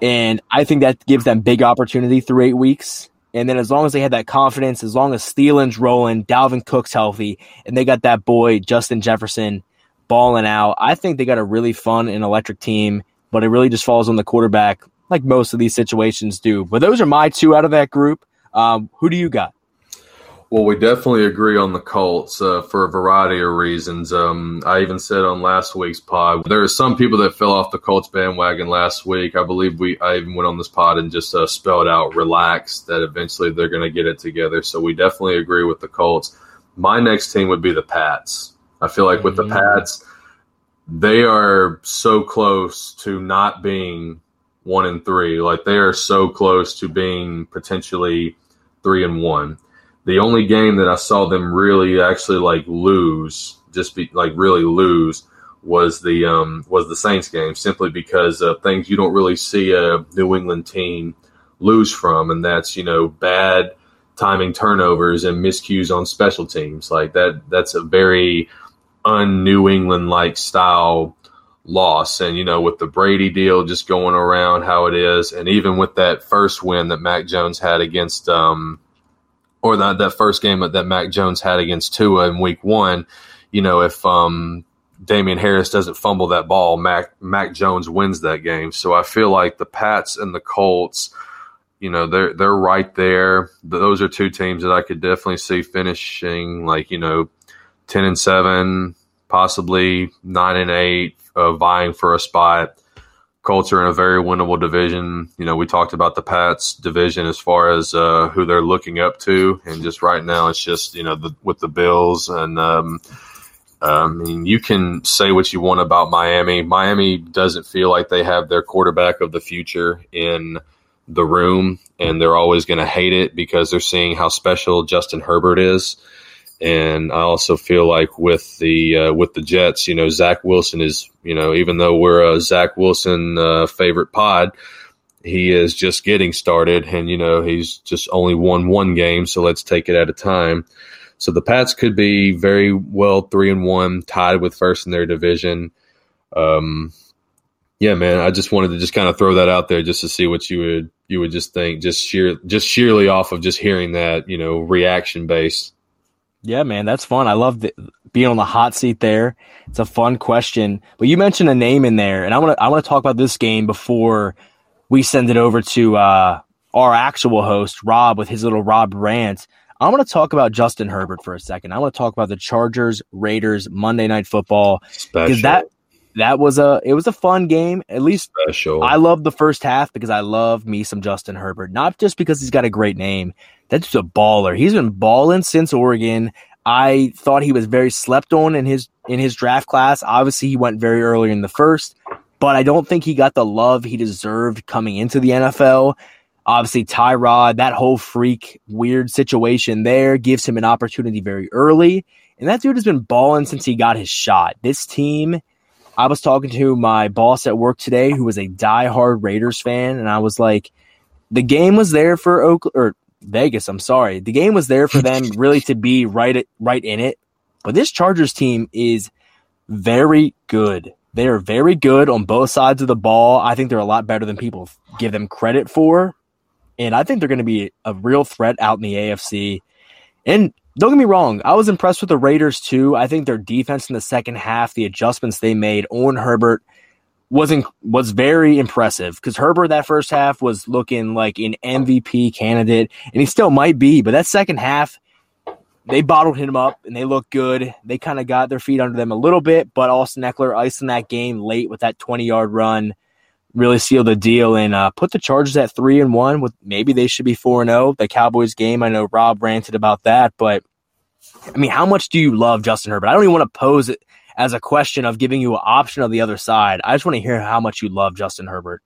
And I think that gives them big opportunity through eight weeks. And then as long as they had that confidence, as long as Thielen's rolling, Dalvin Cook's healthy, and they got that boy, Justin Jefferson, balling out, I think they got a really fun and electric team, but it really just falls on the quarterback, like most of these situations do. But those are my two out of that group. Um, who do you got? Well, we definitely agree on the Colts uh, for a variety of reasons. Um, I even said on last week's pod there are some people that fell off the Colts bandwagon last week. I believe we I even went on this pod and just uh, spelled out relax that eventually they're going to get it together. So we definitely agree with the Colts. My next team would be the Pats. I feel like with the Mhm. Pats, they are so close to not being one and three. Like they are so close to being potentially three and one the only game that I saw them really actually like lose, just be like really lose, was the um, was the Saints game, simply because of things you don't really see a New England team lose from, and that's you know bad timing turnovers and miscues on special teams. Like that, that's a very un New England like style loss. And you know, with the Brady deal just going around how it is, and even with that first win that Mac Jones had against um, or that that first game that, Mac Jones had against Tua in Week One, you know, if um, Damien Harris doesn't fumble that ball, Mac Mac Jones wins that game. So I feel like the Pats and the Colts, you know, they're they're right there. Those are two teams that I could definitely see finishing like you know, ten and seven, possibly nine and eight, uh, vying for a spot. Colts are in a very winnable division. You know, we talked about the Pats division as far as uh, who they're looking up to, and just right now, it's just you know the, with the Bills and. Um, I mean, you can say what you want about Miami. Miami doesn't feel like they have their quarterback of the future in the room, and they're always going to hate it because they're seeing how special Justin Herbert is. And I also feel like with the uh, with the Jets, you know, Zach Wilson is, you know, even though we're a Zach Wilson uh, favorite pod, he is just getting started, and you know, he's just only won one game, so let's take it at a time. So the Pats could be very well three and one, tied with first in their division. Um, yeah, man, I just wanted to just kind of throw that out there just to see what you would you would just think, just sheer just sheerly off of just hearing that, you know, reaction based. Yeah, man, that's fun. I love the, being on the hot seat there. It's a fun question. But you mentioned a name in there, and I want to I want to talk about this game before we send it over to uh, our actual host Rob with his little Rob rant. I want to talk about Justin Herbert for a second. I want to talk about the Chargers Raiders Monday Night Football because that that was a it was a fun game. At least Special. I love the first half because I love me some Justin Herbert. Not just because he's got a great name. That's just a baller. He's been balling since Oregon. I thought he was very slept on in his in his draft class. Obviously, he went very early in the first, but I don't think he got the love he deserved coming into the NFL. Obviously, Tyrod, that whole freak weird situation there gives him an opportunity very early. And that dude has been balling since he got his shot. This team, I was talking to my boss at work today who was a diehard Raiders fan, and I was like, the game was there for Oakland or Vegas, I'm sorry. The game was there for them really to be right right in it. But this Chargers team is very good. They are very good on both sides of the ball. I think they're a lot better than people give them credit for. And I think they're going to be a real threat out in the AFC. And don't get me wrong, I was impressed with the Raiders too. I think their defense in the second half, the adjustments they made on Herbert wasn't was very impressive because Herbert that first half was looking like an MVP candidate, and he still might be. But that second half, they bottled him up and they looked good. They kind of got their feet under them a little bit, but Austin Ekeler icing that game late with that twenty yard run really seal the deal and uh, put the Chargers at three and one. With maybe they should be four and zero. The Cowboys game, I know Rob ranted about that, but I mean, how much do you love Justin Herbert? I don't even want to pose it as a question of giving you an option of the other side. I just want to hear how much you love Justin Herbert.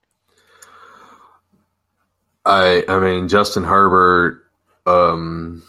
I I mean Justin Herbert. Um,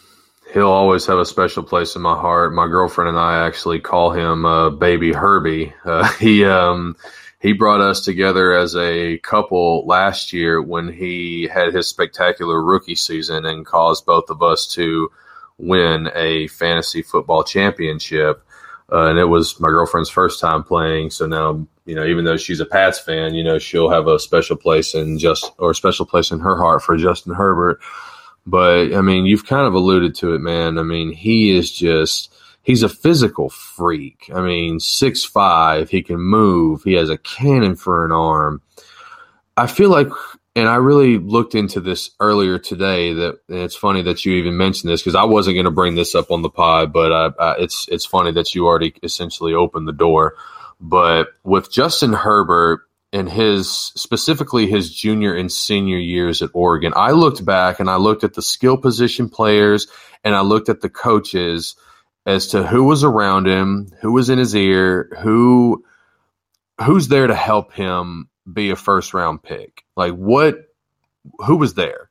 he'll always have a special place in my heart. My girlfriend and I actually call him uh, Baby Herbie. Uh, he um, he brought us together as a couple last year when he had his spectacular rookie season and caused both of us to win a fantasy football championship. Uh, and it was my girlfriend's first time playing. So now, you know, even though she's a Pats fan, you know, she'll have a special place in just or a special place in her heart for Justin Herbert. But I mean, you've kind of alluded to it, man. I mean, he is just he's a physical freak. I mean, six five, he can move, he has a cannon for an arm. I feel like and I really looked into this earlier today. That it's funny that you even mentioned this because I wasn't going to bring this up on the pod, but I, I, it's it's funny that you already essentially opened the door. But with Justin Herbert and his specifically his junior and senior years at Oregon, I looked back and I looked at the skill position players and I looked at the coaches as to who was around him, who was in his ear, who who's there to help him be a first round pick? Like what who was there?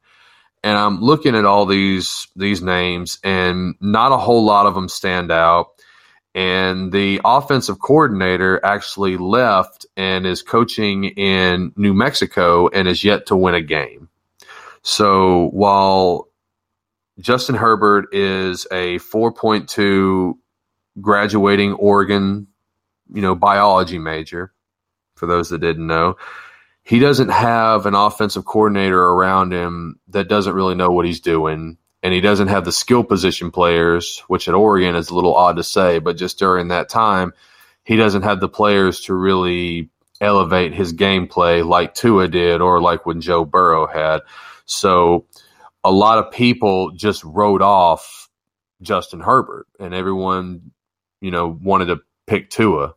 And I'm looking at all these these names and not a whole lot of them stand out. And the offensive coordinator actually left and is coaching in New Mexico and is yet to win a game. So while Justin Herbert is a 4.2 graduating Oregon, you know, biology major, for those that didn't know. He doesn't have an offensive coordinator around him that doesn't really know what he's doing. And he doesn't have the skill position players, which at Oregon is a little odd to say, but just during that time, he doesn't have the players to really elevate his gameplay like Tua did or like when Joe Burrow had. So a lot of people just wrote off Justin Herbert and everyone, you know, wanted to pick Tua.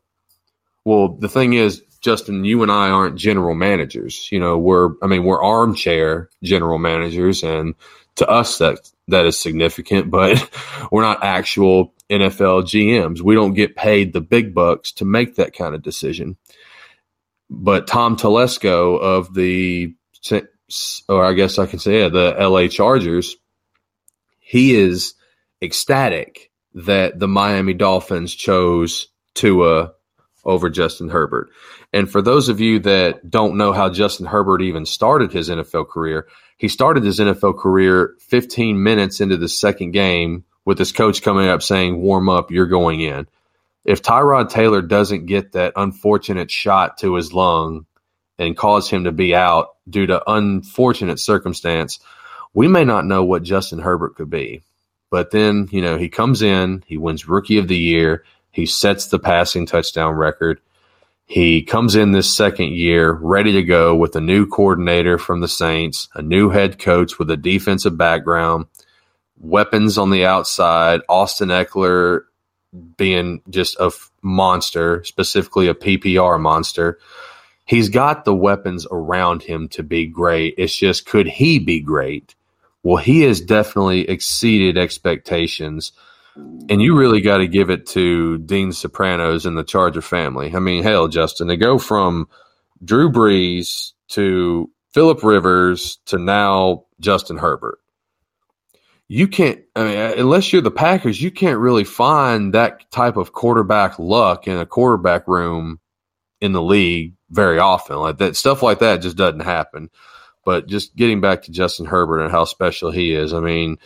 Well, the thing is, Justin, you and I aren't general managers. You know, we're I mean, we're armchair general managers and to us that that is significant, but we're not actual NFL GMs. We don't get paid the big bucks to make that kind of decision. But Tom Telesco of the or I guess I can say yeah, the LA Chargers, he is ecstatic that the Miami Dolphins chose Tua over Justin Herbert. And for those of you that don't know how Justin Herbert even started his NFL career, he started his NFL career 15 minutes into the second game with his coach coming up saying, warm up, you're going in. If Tyrod Taylor doesn't get that unfortunate shot to his lung and cause him to be out due to unfortunate circumstance, we may not know what Justin Herbert could be. But then, you know, he comes in, he wins rookie of the year, he sets the passing touchdown record. He comes in this second year ready to go with a new coordinator from the Saints, a new head coach with a defensive background, weapons on the outside, Austin Ekeler being just a monster, specifically a PPR monster. He's got the weapons around him to be great. It's just, could he be great? Well, he has definitely exceeded expectations. And you really got to give it to Dean Spanos and the Charger family. I mean, hell, Justin, to go from Drew Brees to Philip Rivers to now Justin Herbert. You can't, I mean, uh, unless you're the Packers, you can't really find that type of quarterback luck in a quarterback room in the league very often. Like that stuff like that just doesn't happen. But just getting back to Justin Herbert and how special he is, I mean,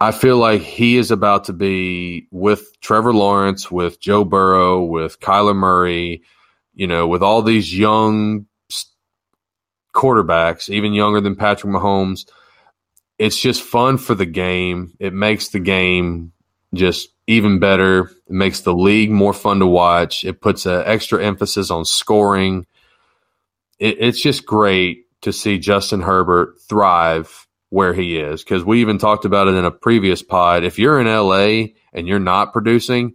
I feel like he is about to be with Trevor Lawrence, with Joe Burrow, with Kyler Murray, you know, with all these young quarterbacks, even younger than Patrick Mahomes. It's just fun for the game. It makes the game just even better. It makes the league more fun to watch. It puts an extra emphasis on scoring. It, it's just great to see Justin Herbert thrive where he is because we even talked about it in a previous pod. If you're in LA and you're not producing,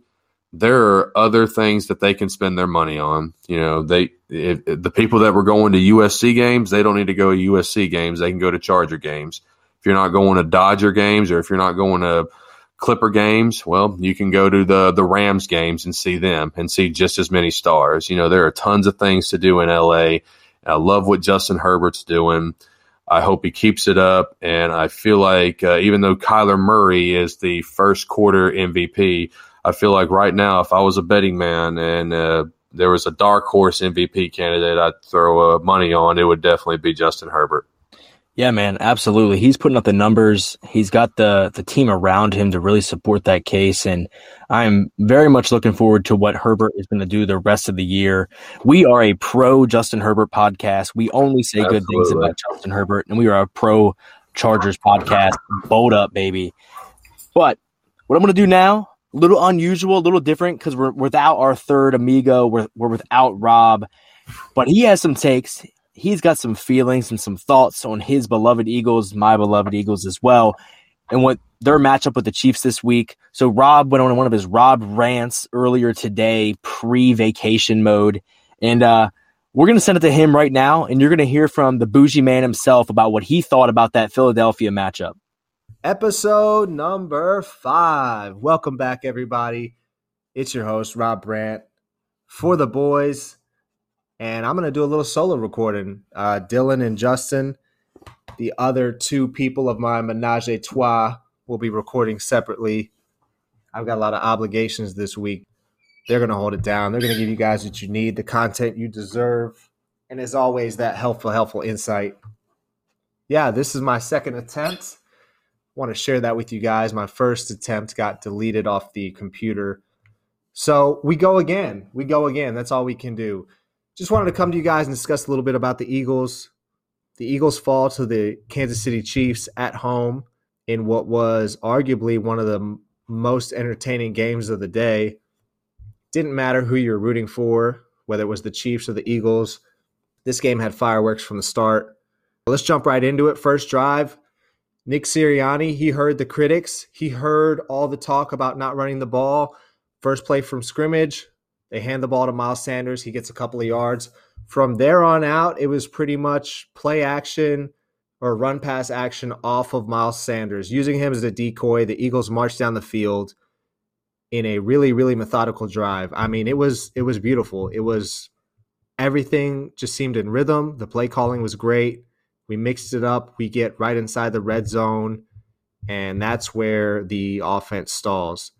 there are other things that they can spend their money on. You know, they if, if the people that were going to USC games, they don't need to go to USC games. They can go to Charger games. If you're not going to Dodger games or if you're not going to Clipper games, well, you can go to the the Rams games and see them and see just as many stars. You know, there are tons of things to do in LA. I love what Justin Herbert's doing. I hope he keeps it up, and I feel like uh, even though Kyler Murray is the first quarter MVP, I feel like right now, if I was a betting man and uh, there was a dark horse MVP candidate I'd throw uh, money on, it would definitely be Justin Herbert. Yeah, man, absolutely. He's putting up the numbers. He's got the the team around him to really support that case, and I'm very much looking forward to what Herbert is going to do the rest of the year. We are a pro Justin Herbert podcast. We only say absolutely. good things about Justin Herbert, and we are a pro Chargers podcast. Bold up, baby. But what I'm going to do now, a little unusual, a little different because we're without our third amigo. We're we're without Rob, but he has some takes he's got some feelings and some thoughts on his beloved Eagles, my beloved Eagles as well, and what their matchup with the Chiefs this week. So Rob went on one of his Rob rants earlier today, pre-vacation mode, and uh, we're gonna send it to him right now, and you're gonna hear from the bougie man himself about what he thought about that Philadelphia matchup. Episode number five. Welcome back, everybody. It's your host Rob Brandt for the boys and I'm to do a little solo recording. Uh, Dylan and Justin, the other two people of my menage a trois, will be recording separately. I've got a lot of obligations this week. They're to hold it down. They're to give you guys what you need, the content you deserve, and as always, that helpful, helpful insight. Yeah, this is my second attempt. I want to share that with you guys. My first attempt got deleted off the computer. So we go again. We go again. That's all we can do just wanted to come to you guys and discuss a little bit about the Eagles. The Eagles fall to the Kansas City Chiefs at home in what was arguably one of the most entertaining games of the day. Didn't matter who you're rooting for, whether it was the Chiefs or the Eagles. This game had fireworks from the start. Let's jump right into it. First drive, Nick Sirianni, he heard the critics. He heard all the talk about not running the ball. First play from scrimmage, they hand the ball to Miles Sanders. He gets a couple of yards. From there on out, it was pretty much play action or run pass action off of Miles Sanders, using him as a decoy. The Eagles marched down the field in a really, really methodical drive. I mean, it was it was beautiful. It was everything just seemed in rhythm. The play calling was great. We mixed it up. We get right inside the red zone, and that's where the offense stalls.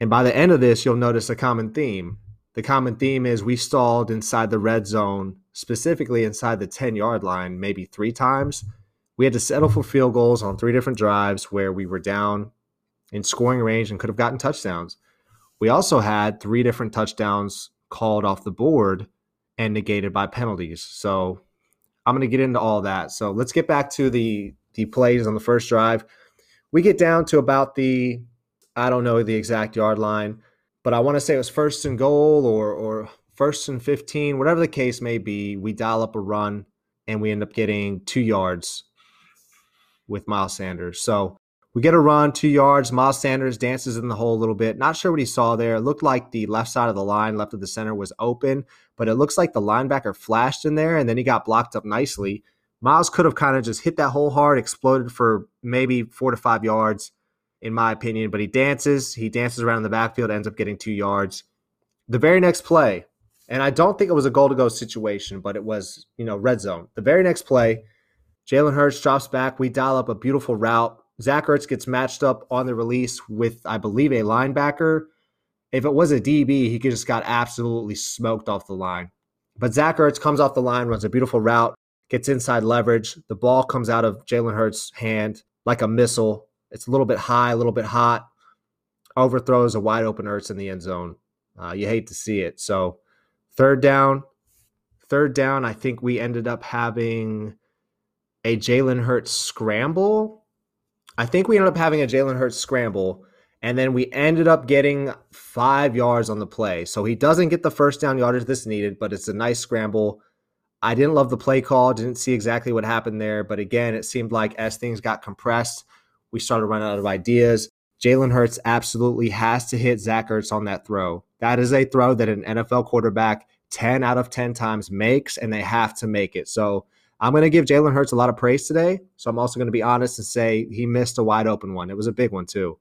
And by the end of this, you'll notice a common theme. The common theme is we stalled inside the red zone, specifically inside the 10 yard line, maybe three times. We had to settle for field goals on three different drives where we were down in scoring range and could have gotten touchdowns. We also had three different touchdowns called off the board and negated by penalties. So I'm going to get into all that. So let's get back to the the plays on the first drive. We get down to about the I don't know the exact yard line, but I want to say it was first and goal or or first and 15, whatever the case may be. We dial up a run and we end up getting two yards with Miles Sanders. So We get a run, two yards. Miles Sanders dances in the hole a little bit. Not sure what he saw there. It looked like the left side of the line, left of the center, was open, but it looks like the linebacker flashed in there and then he got blocked up nicely. Miles could have kind of just hit that hole hard, exploded for maybe four to five yards, in my opinion, but he dances. He dances around in the backfield, ends up getting two yards. The very next play, and I don't think it was a goal to go situation, but it was, you know, red zone. The very next play, Jalen Hurts drops back. We dial up a beautiful route. Zach Ertz gets matched up on the release with, I believe, a linebacker. If it was a DB, he just got absolutely smoked off the line. But Zach Ertz comes off the line, runs a beautiful route, gets inside leverage. The ball comes out of Jalen Hurts' hand like a missile. It's a little bit high, a little bit hot. Overthrows a wide open Ertz in the end zone. Uh, you hate to see it. So, third down, third down, I think we ended up having a Jalen Hurts scramble. I think we ended up having a Jalen Hurts scramble, and then we ended up getting five yards on the play. So he doesn't get the first down yardage that's needed, but it's a nice scramble. I didn't love the play call, didn't see exactly what happened there, but again, it seemed like as things got compressed, we started running out of ideas. Jalen Hurts absolutely has to hit Zach Ertz on that throw. That is a throw that an NFL quarterback 10 out of 10 times makes, and they have to make it. So I'm going to give Jalen Hurts a lot of praise today. So I'm also going to be honest and say he missed a wide open one. It was a big one, too.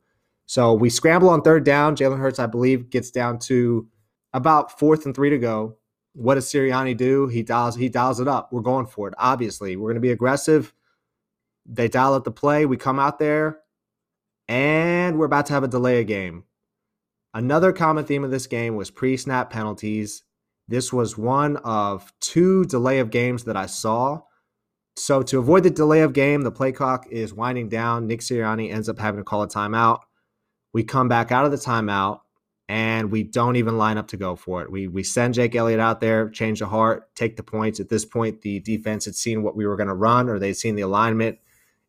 So we scramble on third down. Jalen Hurts, I believe, gets down to about fourth and three to go. What does Sirianni do? He dials he dials it up. We're going for it. Obviously, we're going to be aggressive. They dial up the play. We come out there, and we're about to have a delay a game. Another common theme of this game was pre-snap penalties. This was one of two delay of games that I saw. So to avoid the delay of game, the play clock is winding down. Nick Sirianni ends up having to call a timeout. We come back out of the timeout and we don't even line up to go for it. We we send Jake Elliott out there, change the heart, take the points. At this point, the defense had seen what we were going to run or they'd seen the alignment.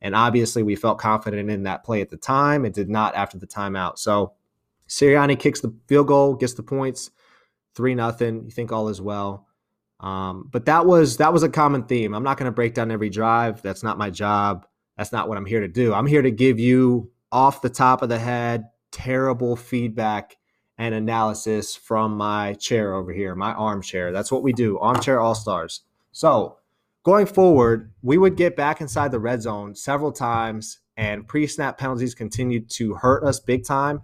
And obviously, we felt confident in that play at the time. It did not after the timeout. So Sirianni kicks the field goal, gets the points three nothing. You think all is well. Um, but that was that was a common theme. I'm not going to break down every drive. That's not my job. That's not what I'm here to do. I'm here to give you off the top of the head terrible feedback and analysis from my chair over here, my armchair. That's what we do, armchair all stars. So going forward, we would get back inside the red zone several times, and pre snap penalties continued to hurt us big time.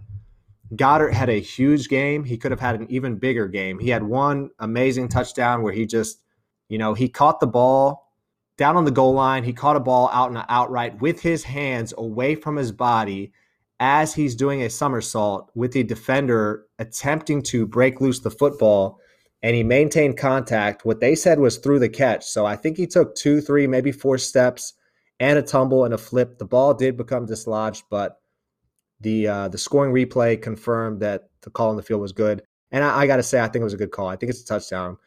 Goedert had a huge game. He could have had an even bigger game. He had one amazing touchdown where he just, you know, he caught the ball down on the goal line. He caught a ball out and outright with his hands away from his body as he's doing a somersault with the defender attempting to break loose the football. And he maintained contact. What they said was through the catch. So I think he took two, three, maybe four steps and a tumble and a flip. The ball did become dislodged, but the uh, the scoring replay confirmed that the call on the field was good, and I, I got to say I think it was a good call. I think it's a touchdown.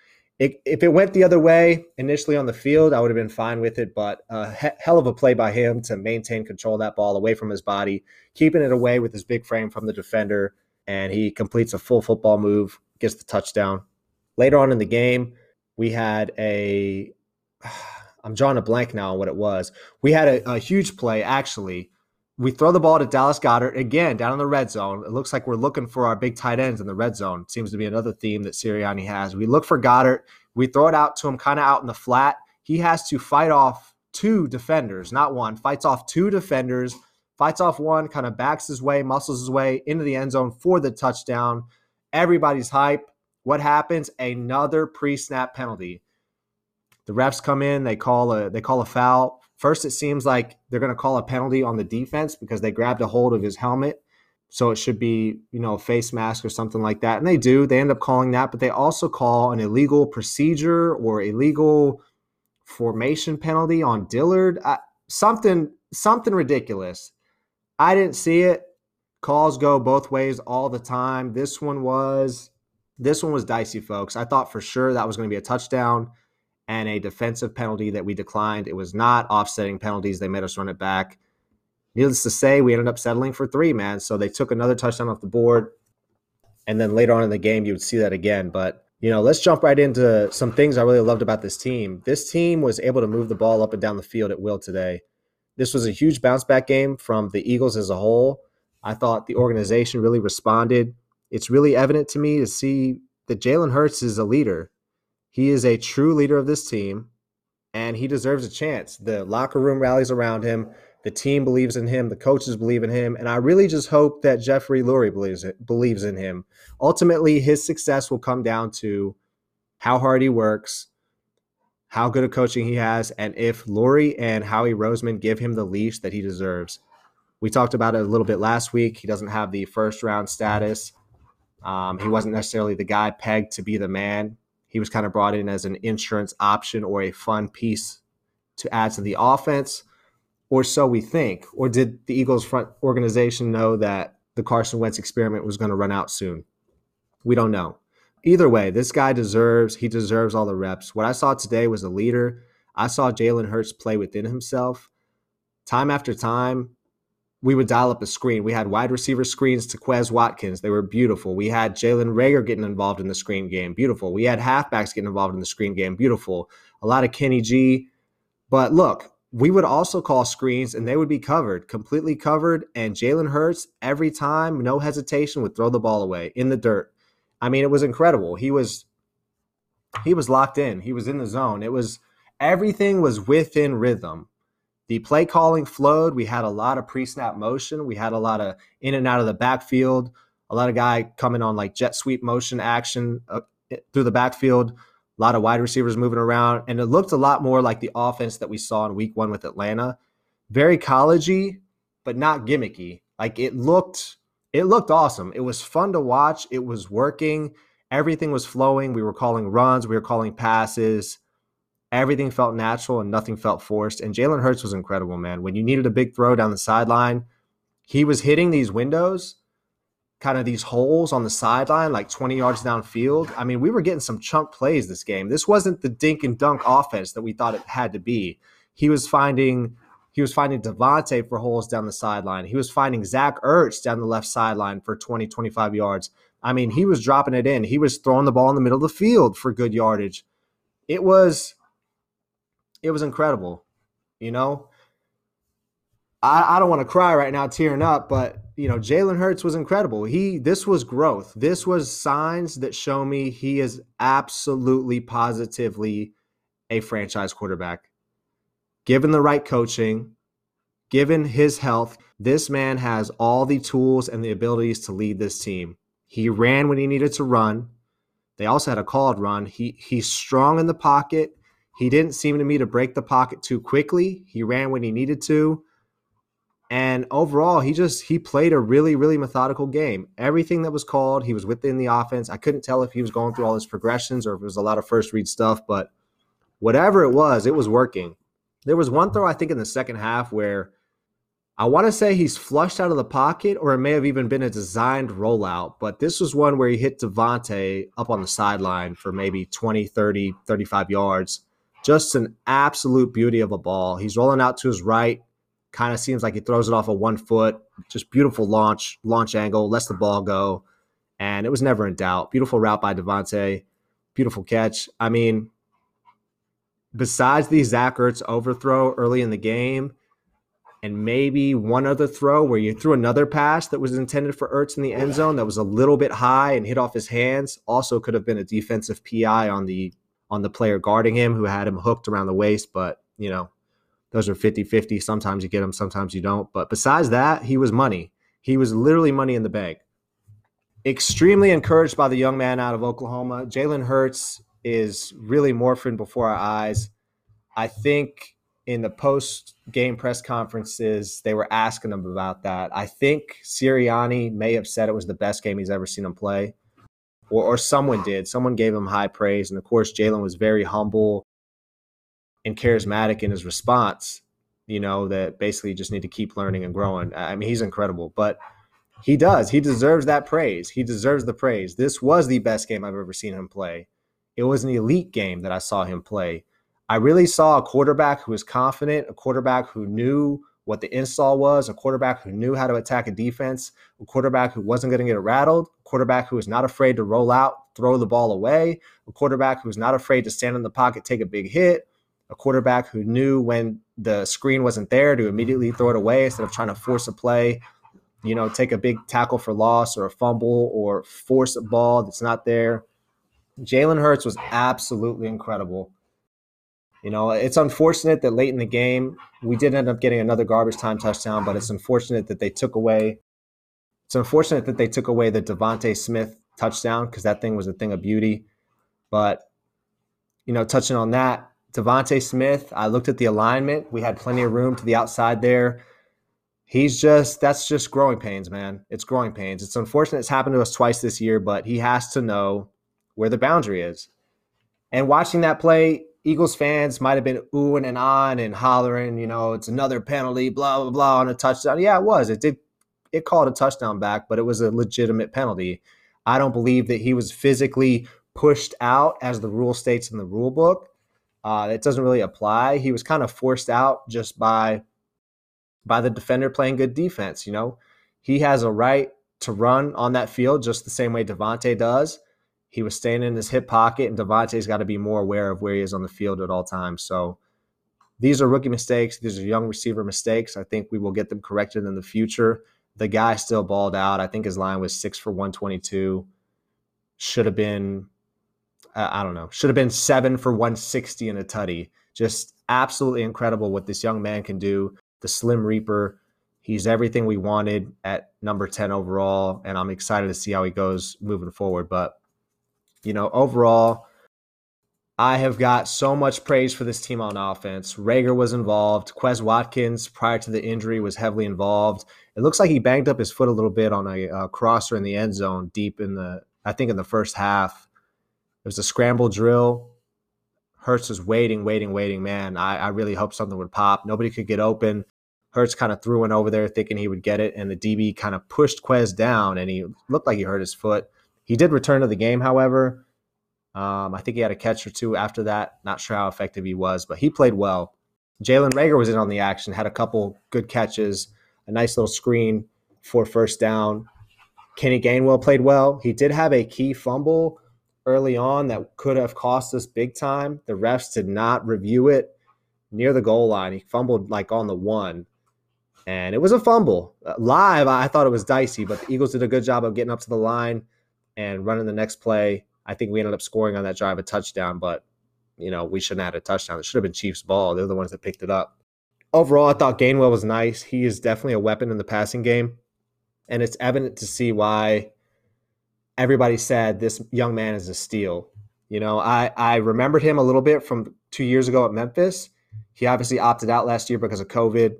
It, if it went the other way initially on the field, I would have been fine with it. But a he- hell of a play by him to maintain control of that ball away from his body, keeping it away with his big frame from the defender, and he completes a full football move, gets the touchdown. Later on in the game, we had a. I'm drawing a blank now on what it was. We had a, a huge play actually we throw the ball to Dallas Goedert again down in the red zone. It looks like we're looking for our big tight ends in the red zone. seems to be another theme that Sirianni has. We look for Goedert. We throw it out to him kind of out in the flat. He has to fight off two defenders, not one. Fights off two defenders, fights off one, kind of backs his way, muscles his way into the end zone for the touchdown. Everybody's hype. What happens? Another pre-snap penalty. The refs come in, they call a they call a foul First, it seems like they're going to call a penalty on the defense because they grabbed a hold of his helmet. So it should be, you know, a face mask or something like that. And they do. They end up calling that, but they also call an illegal procedure or illegal formation penalty on Dillard. I, something, something ridiculous. I didn't see it. Calls go both ways all the time. This one was, this one was dicey, folks. I thought for sure that was going to be a touchdown and a defensive penalty that we declined. It was not offsetting penalties. They made us run it back. Needless to say, we ended up settling for three, man. So they took another touchdown off the board. And then later on in the game, you would see that again. But, you know, let's jump right into some things I really loved about this team. This team was able to move the ball up and down the field at will today. this was a huge bounce back game from the Eagles as a whole. I thought the organization really responded. It's really evident to me to see that Jalen Hurts is a leader. He is a true leader of this team, and he deserves a chance. The locker room rallies around him. The team believes in him. The coaches believe in him, and I really just hope that Jeffrey Lurie believes it, believes in him. Ultimately, his success will come down to how hard he works, how good of coaching he has, and if Lurie and Howie Roseman give him the leash that he deserves. We talked about it a little bit last week. He doesn't have the first round status. Um, he wasn't necessarily the guy pegged to be the man. He was kind of brought in as an insurance option or a fun piece to add to the offense or so we think. Or did the Eagles front organization know that the Carson Wentz experiment was going to run out soon? We don't know. Either way, this guy deserves, he deserves all the reps. What I saw today was a leader. I saw Jalen Hurts play within himself. Time after time, we would dial up a screen. We had wide receiver screens to Quez Watkins. They were beautiful. We had Jalen Reagor getting involved in the screen game. Beautiful. We had halfbacks getting involved in the screen game. Beautiful. A lot of Kenny G. But look, we would also call screens and they would be covered, completely covered. And Jalen Hurts, every time, no hesitation, would throw the ball away in the dirt. I mean, it was incredible. He was he was locked in. He was in the zone. It was everything was within rhythm. The play calling flowed. We had a lot of pre-snap motion. We had a lot of in and out of the backfield. A lot of guy coming on like jet sweep motion action uh, through the backfield a lot of wide receivers moving around, and it looked a lot more like the offense that we saw in week one with Atlanta. Very collegey, but not gimmicky. Like it looked, it looked awesome. It was fun to watch. It was working. Everything was flowing. We were calling runs, we were calling passes. Everything felt natural and nothing felt forced. And Jalen Hurts was incredible, man. When you needed a big throw down the sideline, he was hitting these windows kind of these holes on the sideline, like 20 yards downfield. I mean, we were getting some chunk plays this game. This wasn't the dink and dunk offense that we thought it had to be. He was finding he was finding DeVonta for holes down the sideline. He was finding Zach Ertz down the left sideline for 20, 25 yards. I mean, he was dropping it in. He was throwing the ball in the middle of the field for good yardage. It was it was incredible. You know, I, I don't want to cry right now, tearing up, but you know, Jalen Hurts was incredible. He this was growth. This was signs that show me he is absolutely positively a franchise quarterback. Given the right coaching, given his health, this man has all the tools and the abilities to lead this team. He ran when he needed to run. They also had a called run. He he's strong in the pocket. He didn't seem to me to break the pocket too quickly. He ran when he needed to. And overall, he just he played a really really methodical game. Everything that was called, he was within the offense. I couldn't tell if he was going through all his progressions or if it was a lot of first read stuff, but whatever it was, it was working. There was one throw I think in the second half where I want to say he's flushed out of the pocket, or it may have even been a designed rollout. But this was one where he hit DeVonta up on the sideline for maybe 20, 30, 35 yards. Just an absolute beauty of a ball. He's rolling out to his right kind of seems like he throws it off of one foot. Just beautiful launch, launch angle, lets the ball go. And it was never in doubt. Beautiful route by DeVonta. Beautiful catch. I mean, besides the Zach Ertz overthrow early in the game, and maybe one other throw where you threw another pass that was intended for Ertz in the end zone that was a little bit high and hit off his hands. Also could have been a defensive PI on the on the player guarding him who had him hooked around the waist, but you know, those are 50 50. Sometimes you get them, sometimes you don't. But besides that, he was money. He was literally money in the bank. Extremely encouraged by the young man out of Oklahoma. Jalen Hurts is really morphing before our eyes. I think in the post game press conferences, they were asking him about that. I think Sirianni may have said it was the best game he's ever seen him play, or, or someone did. Someone gave him high praise. And of course, Jalen was very humble and charismatic in his response, you know, that basically just need to keep learning and growing. I mean, he's incredible, but he does. He deserves that praise. He deserves the praise. This was the best game I've ever seen him play. It was an elite game that I saw him play. I really saw a quarterback who was confident, a quarterback who knew what the install was, a quarterback who knew how to attack a defense, a quarterback who wasn't going to get rattled, a quarterback who was not afraid to roll out, throw the ball away, a quarterback who was not afraid to stand in the pocket, take a big hit, a quarterback who knew when the screen wasn't there to immediately throw it away instead of trying to force a play, you know, take a big tackle for loss or a fumble or force a ball that's not there. Jalen Hurts was absolutely incredible. You know, it's unfortunate that late in the game we did end up getting another garbage time touchdown, but it's unfortunate that they took away. It's unfortunate that they took away the DeVonta Smith touchdown because that thing was a thing of beauty. But you know, touching on that, DeVonta Smith, I looked at the alignment. We had plenty of room to the outside there. He's just that's just growing pains, man. It's growing pains. It's unfortunate it's happened to us twice this year, but he has to know where the boundary is. And watching that play, Eagles fans might have been oohing and on and hollering, you know, it's another penalty, blah, blah, blah, on a touchdown. Yeah, it was. It did it called a touchdown back, but it was a legitimate penalty. I don't believe that he was physically pushed out as the rule states in the rule book. Uh, it doesn't really apply. He was kind of forced out just by by the defender playing good defense. You know, he has a right to run on that field just the same way DeVonta does. He was staying in his hip pocket, and DeVonta's got to be more aware of where he is on the field at all times. So these are rookie mistakes. These are young receiver mistakes. I think we will get them corrected in the future. The guy still balled out. I think his line was six for 122. Should have been I don't know, should have been seven for 160 in a tutty. Just absolutely incredible what this young man can do. The Slim Reaper. He's everything we wanted at number 10 overall. And I'm excited to see how he goes moving forward. But, you know, overall, I have got so much praise for this team on offense. Reagor was involved. Quez Watkins, prior to the injury, was heavily involved. It looks like he banged up his foot a little bit on a, a crosser in the end zone deep in the, I think, in the first half. It was a scramble drill. Hurts was waiting, waiting, waiting. Man, I, I really hope something would pop. Nobody could get open. Hurts kind of threw one over there thinking he would get it, and the DB kind of pushed Quez down, and he looked like he hurt his foot. He did return to the game, however. Um, I think he had a catch or two after that. Not sure how effective he was, but he played well. Jalen Reagor was in on the action, had a couple good catches, a nice little screen for first down. Kenny Gainwell played well. He did have a key fumble early on that could have cost us big time. The refs did not review it near the goal line. He fumbled like on the one, and it was a fumble. Uh, live, I thought it was dicey, but the Eagles did a good job of getting up to the line and running the next play. I think we ended up scoring on that drive a touchdown, but you know we shouldn't have had a touchdown. It should have been Chiefs' ball. They're the ones that picked it up. Overall, I thought Gainwell was nice. He is definitely a weapon in the passing game, and it's evident to see why everybody said this young man is a steal. You know, I I remembered him a little bit from two years ago at Memphis. He obviously opted out last year because of COVID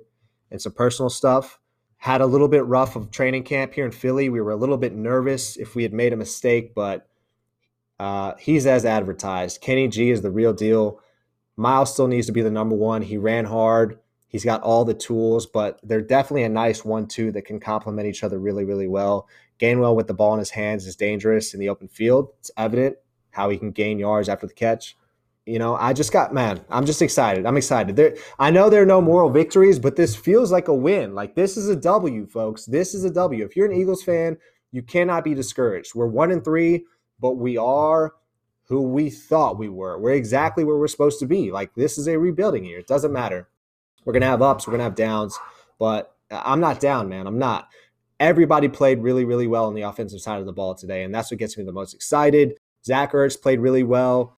and some personal stuff. Had a little bit rough of training camp here in Philly. We were a little bit nervous if we had made a mistake, but uh, he's as advertised. Kenny G is the real deal. Miles still needs to be the number one. He ran hard. He's got all the tools, but they're definitely a nice one-two that can complement each other really, really well. Gainwell with the ball in his hands is dangerous in the open field. It's evident how he can gain yards after the catch. You know, I just got man. I'm just excited. I'm excited. There, I know there are no moral victories, but this feels like a win. Like this is a W, folks. This is a W. If you're an Eagles fan, you cannot be discouraged. We're one and three, but we are who we thought we were. We're exactly where we're supposed to be. Like this is a rebuilding year. It doesn't matter. We're gonna have ups. We're gonna have downs, but uh, I'm not down, man. I'm not everybody played really, really well on the offensive side of the ball today. And that's what gets me the most excited. Zach Ertz played really well.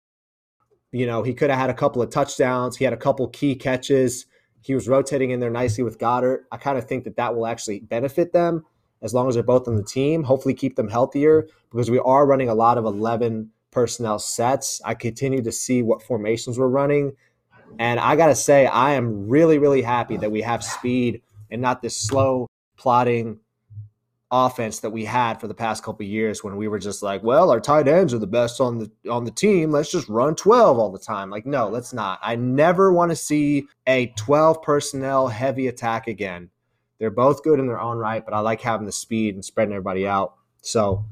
You know, he could have had a couple of touchdowns. He had a couple key catches. He was rotating in there nicely with Goedert. I kind of think that that will actually benefit them as long as they're both on the team. Hopefully, keep them healthier because we are running a lot of 11 personnel sets. I continue to see what formations we're running. And I got to say, I am really, really happy that we have speed and not this slow, plotting, offense that we had for the past couple years when we were just like, well, our tight ends are the best on the on the team. Let's just run 12 all the time. Like, no, let's not. I never want to see a 12 personnel heavy attack again. They're both good in their own right, but I like having the speed and spreading everybody out. So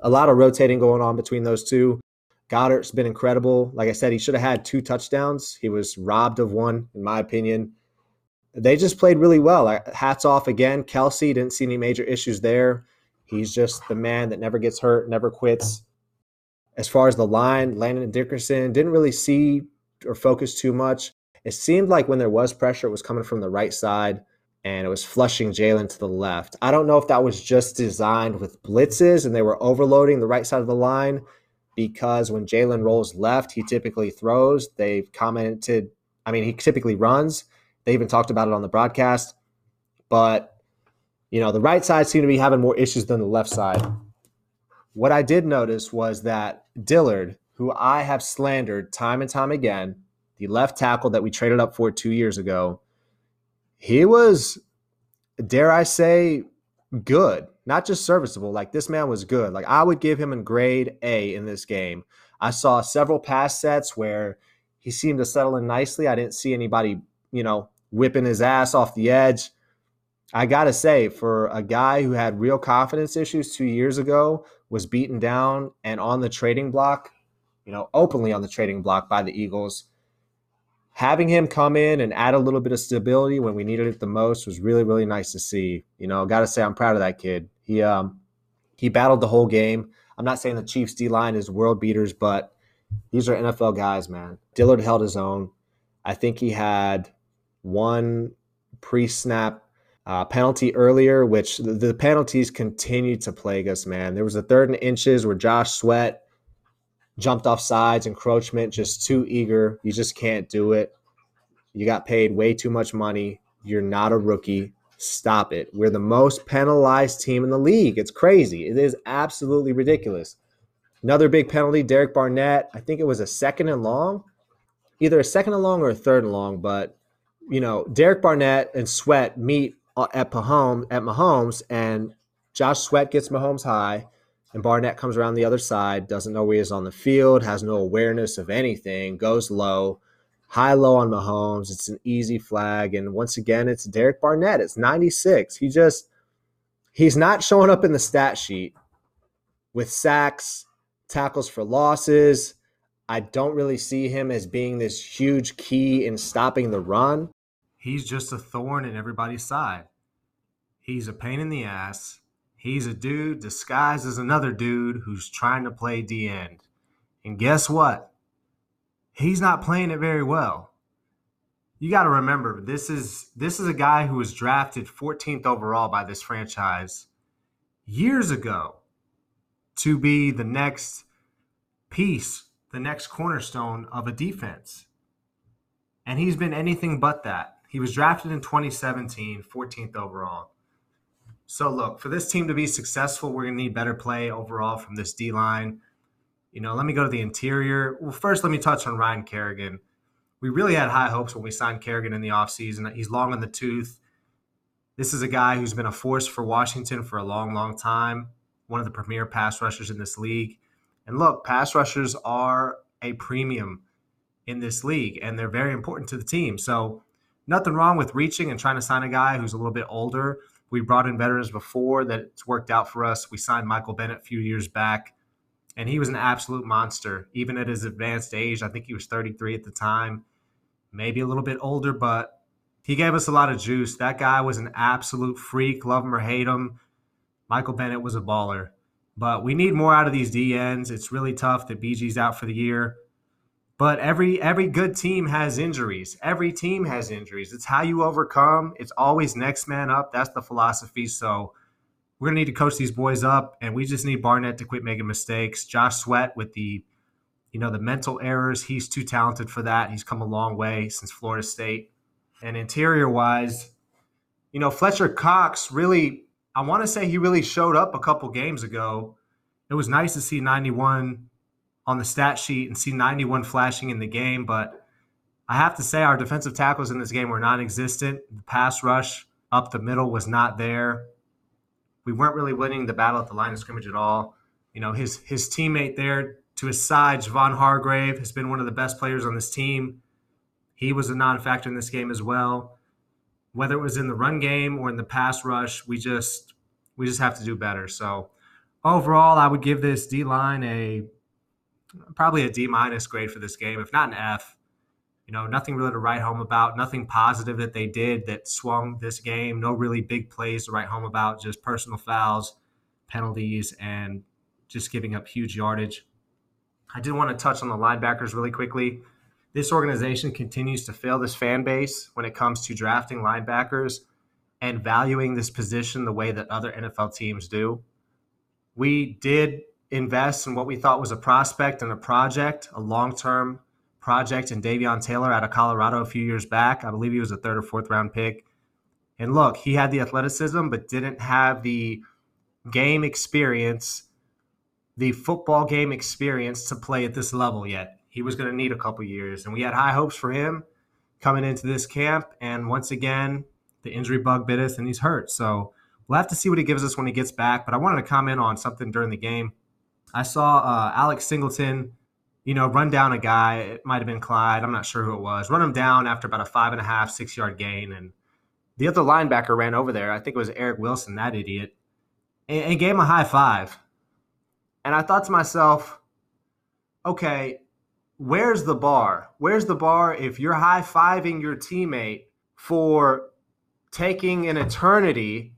a lot of rotating going on between those two. Goedert's been incredible. Like I said, he should have had two touchdowns. He was robbed of one, in my opinion they just played really well. Hats off again. Kelce didn't see any major issues there. He's just the man that never gets hurt, never quits. As far as the line, Landon Dickerson didn't really see or focus too much. it seemed like when there was pressure, it was coming from the right side and it was flushing Jalen to the left. I don't know if that was just designed with blitzes and they were overloading the right side of the line because when Jalen rolls left, he typically throws. They've commented, I mean, he typically runs. They even talked about it on the broadcast. But, you know, the right side seemed to be having more issues than the left side. What I did notice was that Dillard, who I have slandered time and time again, the left tackle that we traded up for two years ago, he was, dare I say, good, not just serviceable. Like this man was good. Like I would give him a grade A in this game. I saw several pass sets where he seemed to settle in nicely. I didn't see anybody, you know, whipping his ass off the edge. I got to say, for a guy who had real confidence issues two years ago, was beaten down and on the trading block, you know, openly on the trading block by the Eagles, having him come in and add a little bit of stability when we needed it the most was really, really nice to see. You know, got to say, I'm proud of that kid. He, um, he battled the whole game. I'm not saying the Chiefs D line is world beaters, but these are NFL guys, man. Dillard held his own. I think he had one pre snap uh, penalty earlier, which the, the penalties continue to plague us, man. There was a third and inches where Josh Sweat jumped off sides, encroachment, just too eager. You just can't do it. You got paid way too much money. You're not a rookie. Stop it. We're the most penalized team in the league. It's crazy. It is absolutely ridiculous. Another big penalty, Derek Barnett. I think it was a second and long, either a second and long or a third and long. But you know, Derek Barnett and Sweat meet uh, at Mahomes, at Mahomes, and Josh Sweat gets Mahomes high, and Barnett comes around the other side, doesn't know he is on the field, has no awareness of anything, goes low, high low on Mahomes. It's an easy flag, and once again, it's Derek Barnett. It's 96. He just he's not showing up in the stat sheet with sacks, tackles for losses. I don't really see him as being this huge key in stopping the run he's just a thorn in everybody's side. He's a pain in the ass. He's a dude disguised as another dude who's trying to play D end. And guess what? He's not playing it very well. You got to remember this is this is a guy who was drafted 14th overall by this franchise years ago to be the next piece, the next cornerstone of a defense. And he's been anything but that. He was drafted in 2017, 14th overall. So look, for this team to be successful, we're going to need better play overall from this D line. You know, let me go to the interior. Well, first, let me touch on Ryan Kerrigan. We really had high hopes when we signed Kerrigan in the offseason. He's long in the tooth. This is a guy who's been a force for Washington for a long, long time, one of the premier pass rushers in this league. And look, pass rushers are a premium in this league, and they're very important to the team. So nothing wrong with reaching and trying to sign a guy who's a little bit older. We brought in veterans before that it's worked out for us. We signed Michael Bennett a few years back, and he was an absolute monster, even at his advanced age. I think he was 33 at the time, maybe a little bit older, but he gave us a lot of juice. That guy was an absolute freak, love him or hate him. Michael Bennett was a baller. But we need more out of these DNs. It's really tough that BG's out for the year. But every every good team has injuries. Every team has injuries. It's how you overcome. It's always next man up. That's the philosophy. So we're gonna need to coach these boys up, and we just need Barnett to quit making mistakes. Josh Sweat with the, you know, the mental errors. He's too talented for that. He's come a long way since Florida State. And interior wise, you know, Fletcher Cox really. I want to say he really showed up a couple games ago. It was nice to see 91 on the stat sheet and see 91 flashing in the game, but I have to say our defensive tackles in this game were non-existent. The pass rush up the middle was not there. We weren't really winning the battle at the line of scrimmage at all. You know, his his teammate there to his side, Javon Hargrave, has been one of the best players on this team. He was a non-factor in this game as well. Whether it was in the run game or in the pass rush, we just we just have to do better. So overall, I would give this D line a probably a D minus grade for this game, if not an F. You know, nothing really to write home about, nothing positive that they did that swung this game, no really big plays to write home about, just personal fouls, penalties, and just giving up huge yardage. I did want to touch on the linebackers really quickly. this organization continues to fail this fan base when it comes to drafting linebackers and valuing this position the way that other NFL teams do. We did invest in what we thought was a prospect and a project, a long term project in Davion Taylor out of Colorado a few years back. I believe he was a third or fourth round pick. And look, he had the athleticism, but didn't have the game experience, the football game experience to play at this level yet. He was going to need a couple years. And we had high hopes for him coming into this camp. And once again, the injury bug bit us and he's hurt. So we'll have to see what he gives us when he gets back. But I wanted to comment on something during the game. I saw uh, Alex Singleton, you know, run down a guy. It might have been Clyde. I'm not sure who it was. Run him down after about a five and a half, six yard gain. And the other linebacker ran over there. I think it was Eric Wilson, that idiot, and, and gave him a high five. And I thought to myself, okay, where's the bar? Where's the bar if you're high fiving your teammate for taking an eternity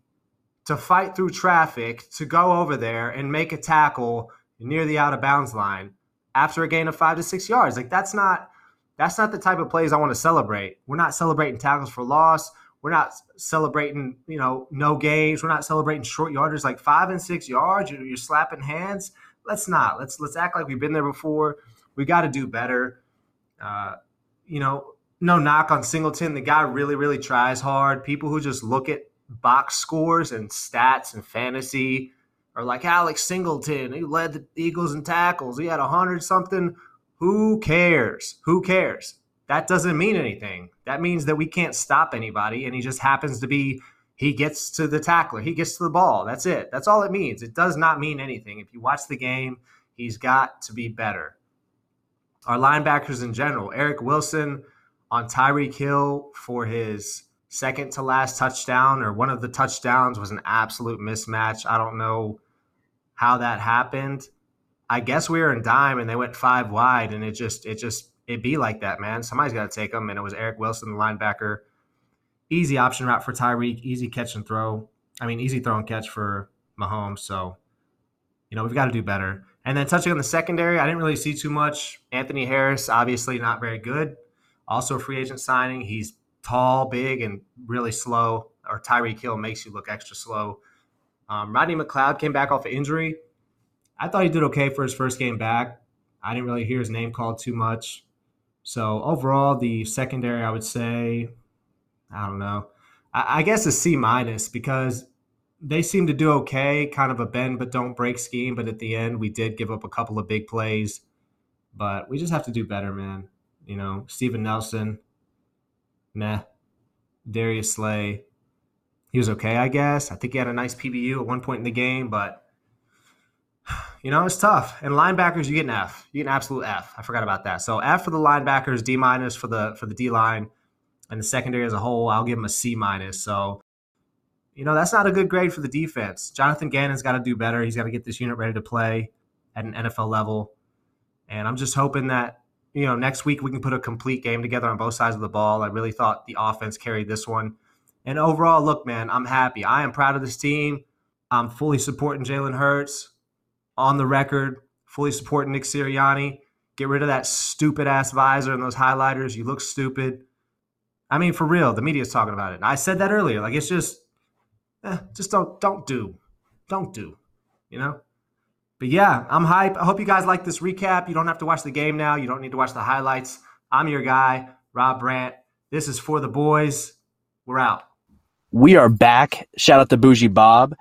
to fight through traffic to go over there and make a tackle near the out of bounds line after a gain of five to six yards. Like that's not that's not the type of plays I want to celebrate. We're not celebrating tackles for loss. We're not celebrating, you know, no gains. We're not celebrating short yarders like five and six yards. You're, you're slapping hands. Let's not. Let's let's act like we've been there before. We got to do better. Uh, you know, no knock on Singleton. The guy really, really tries hard. People who just look at box scores and stats and fantasy or like Alex Singleton, he led the Eagles in tackles. He had a hundred something. Who cares? Who cares? That doesn't mean anything. That means that we can't stop anybody, and he just happens to be. He gets to the tackler. He gets to the ball. That's it. That's all it means. It does not mean anything. If you watch the game, he's got to be better. Our linebackers in general, Eric Wilson on Tyreek Hill for his second to last touchdown or one of the touchdowns was an absolute mismatch. I don't know how that happened. I guess we were in dime and they went five wide, and it just it just it be like that, man. Somebody's got to take them, and it was Eric Wilson, the linebacker. Easy option route for Tyreek, easy catch and throw. I mean, easy throw and catch for Mahomes. So, you know, we've got to do better. And then touching on the secondary, I didn't really see too much. Anthony Harris, obviously not very good. Also free agent signing. He's tall, big, and really slow. Or Tyreek Hill makes you look extra slow. Um, Rodney McLeod came back off an injury. I thought he did okay for his first game back. I didn't really hear his name called too much. So overall, the secondary, I would say, I don't know. I, I guess a C minus because they seem to do okay, kind of a bend but don't break scheme. But at the end, we did give up a couple of big plays. But we just have to do better, man. You know, Steven Nelson, meh. Darius Slay, he was okay, I guess. I think he had a nice PBU at one point in the game, but you know, it's tough. And linebackers, you get an F. You get an absolute F. I forgot about that. So F for the linebackers, D minus for the for the D line, and the secondary as a whole, I'll give them a C minus. So, you know, that's not a good grade for the defense. Jonathan Gannon's got to do better. He's got to get this unit ready to play at an NFL level. And I'm just hoping that, you know, next week we can put a complete game together on both sides of the ball. I really thought the offense carried this one. And overall, look, man, I'm happy. I am proud of this team. I'm fully supporting Jalen Hurts on the record, fully supporting Nick Sirianni. Get rid of that stupid ass visor and those highlighters. You look stupid. I mean, for real, the media's talking about it. I said that earlier. Like it's just, eh, just don't don't do, don't do, you know. But yeah, I'm hype. I hope you guys like this recap. You don't have to watch the game now. You don't need to watch the highlights. I'm your guy, Rob Brandt. This is for the boys. We're out. We are back. Shout out to Boujee Bob.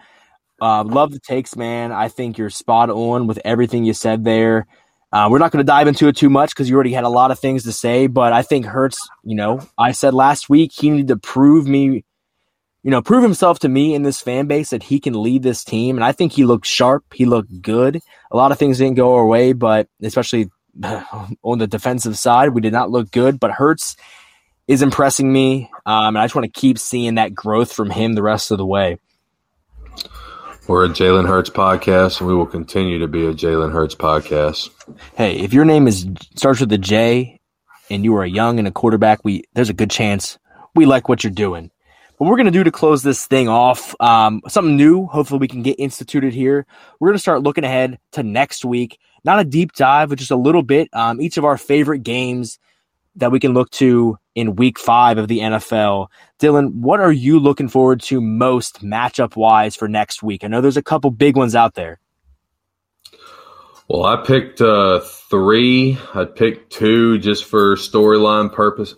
Uh, love the takes, man. I think you're spot on with everything you said there. Uh, we're not going to dive into it too much because you already had a lot of things to say, but I think Hurts, you know, I said last week he needed to prove me, you know, prove himself to me in this fan base that he can lead this team. And I think he looked sharp. He looked good. A lot of things didn't go our way, but especially on the defensive side, we did not look good. But Hurts is impressing me. Um, and I just want to keep seeing that growth from him the rest of the way. We're a Jalen Hurts podcast, and we will continue to be a Jalen Hurts podcast. Hey, if your name is starts with a J, and you are a young and a quarterback, we there's a good chance we like what you're doing. What we're gonna do to close this thing off, um, something new. Hopefully, we can get instituted here. We're gonna start looking ahead to next week. Not a deep dive, but just a little bit. Um, each of our favorite games that we can look to in week five of the NFL. Dylan, what are you looking forward to most matchup wise for next week? I know there's a couple big ones out there. Well, I picked uh, three. I picked two just for storyline purpose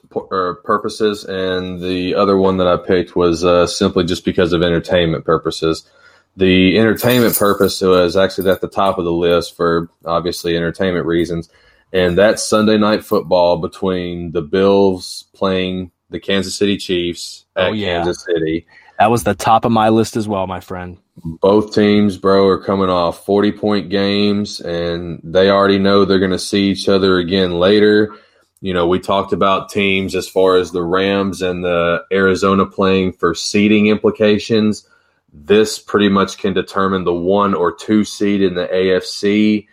purposes, and the other one that I picked was uh, simply just because of entertainment purposes. The entertainment purpose was actually at the top of the list for obviously entertainment reasons, and that's Sunday night football between the Bills playing the Kansas City Chiefs oh, at oh, yeah. Kansas City. That was the top of my list as well, my friend both teams, bro, are coming off 40 point games and they already know they're going to see each other again later. You know, we talked about teams as far as the Rams and the Arizona playing for seeding implications. This pretty much can determine the one or two seed in the AFC.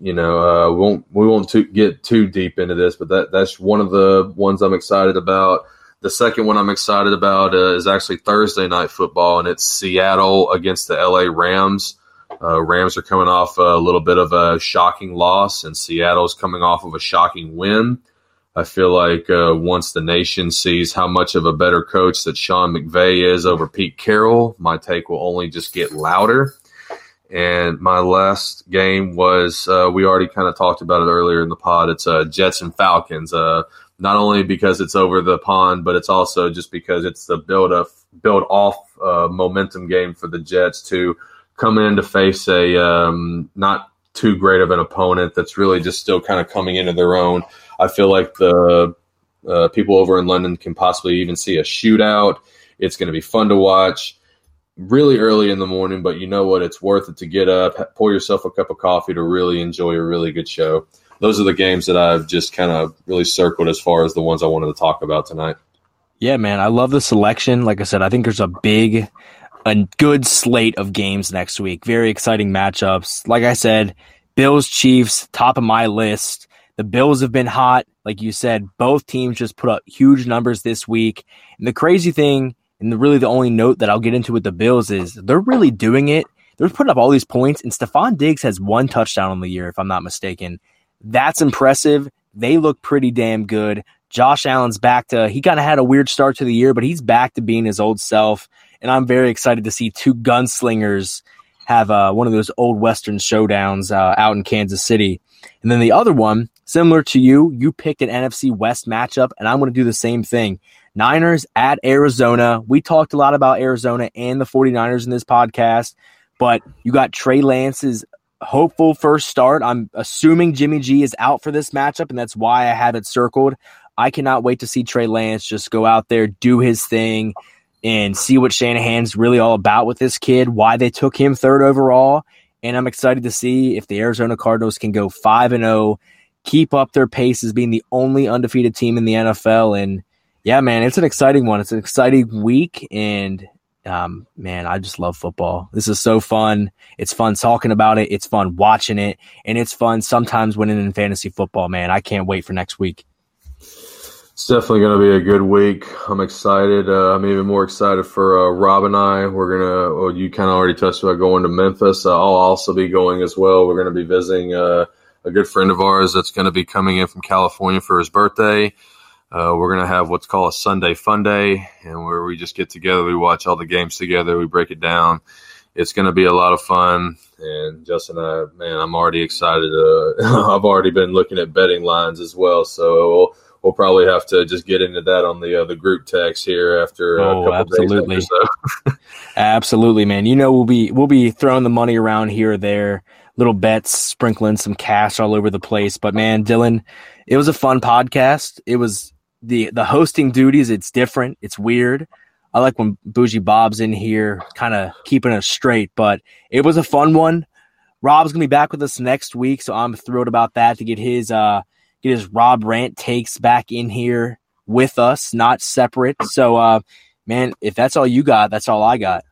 You know, uh, we won't we won't get too deep into this, but that that's one of the ones I'm excited about. The second one I'm excited about uh, is actually Thursday night football, and it's Seattle against the LA Rams. Uh, Rams are coming off a little bit of a shocking loss, and Seattle's coming off of a shocking win. I feel like uh, once the nation sees how much of a better coach that Sean McVay is over Pete Carroll, my take will only just get louder. And my last game was uh, we already kind of talked about it earlier in the pod. It's uh, Jets and Falcons. Uh, not only because it's over the pond, but it's also just because it's the build up, build off uh, momentum game for the Jets to come in to face a um, not too great of an opponent that's really just still kind of coming into their own. I feel like the uh, people over in London can possibly even see a shootout. It's going to be fun to watch. Really early in the morning, but you know what? It's worth it to get up, pour yourself a cup of coffee to really enjoy a really good show those are the games that I've just kind of really circled as far as the ones I wanted to talk about tonight. Yeah, man, I love the selection. Like I said, I think there's a big, a good slate of games next week. Very exciting matchups. Like I said, Bills Chiefs top of my list. The Bills have been hot, like you said. Both teams just put up huge numbers this week. And the crazy thing, and the, really the only note that I'll get into with the Bills is they're really doing it. They're putting up all these points, and Stefon Diggs has one touchdown on the year, if I'm not mistaken. That's impressive. They look pretty damn good. Josh Allen's back to, he kind of had a weird start to the year, but he's back to being his old self. And I'm very excited to see two gunslingers have uh, one of those old Western showdowns uh, out in Kansas City. And then the other one, similar to you, you picked an NFC West matchup, and I'm going to do the same thing. Niners at Arizona. We talked a lot about Arizona and the 49ers in this podcast, but you got Trey Lance's hopeful first start. I'm assuming Jimmy G is out for this matchup, and that's why I have it circled. I cannot wait to see Trey Lance just go out there, do his thing, and see what Shanahan's really all about with this kid, why they took him third overall. And I'm excited to see if the Arizona Cardinals can go 5 and 0, keep up their pace as being the only undefeated team in the NFL. And yeah, man, it's an exciting one. It's an exciting week. And um, man, I just love football. This is so fun. It's fun talking about it. It's fun watching it, and it's fun sometimes winning in fantasy football. Man, I can't wait for next week. It's definitely going to be a good week. I'm excited. Uh, I'm even more excited for uh, Rob and I. We're gonna. Well, you kind of already touched about going to Memphis. Uh, I'll also be going as well. We're going to be visiting uh, a good friend of ours that's going to be coming in from California for his birthday. Uh, we're going to have what's called a Sunday Fun Day, and where we just get together, we watch all the games together, we break it down. It's going to be a lot of fun. And Justin, I, man, I'm already excited. Uh, I've already been looking at betting lines as well, so we'll, we'll probably have to just get into that on the uh, the group text here after oh, a couple absolutely. So. absolutely, man. You know we'll be we'll be throwing the money around here or there, little bets, sprinkling some cash all over the place. But man, Dylan, it was a fun podcast. It was the the hosting duties it's different. It's weird. I like when Boujee Bob's in here kind of keeping us straight but it was a fun one. Rob's gonna be back with us next week so i'm thrilled about that to get his uh get his rob rant takes back in here with us not separate. So uh man if that's all you got that's all i got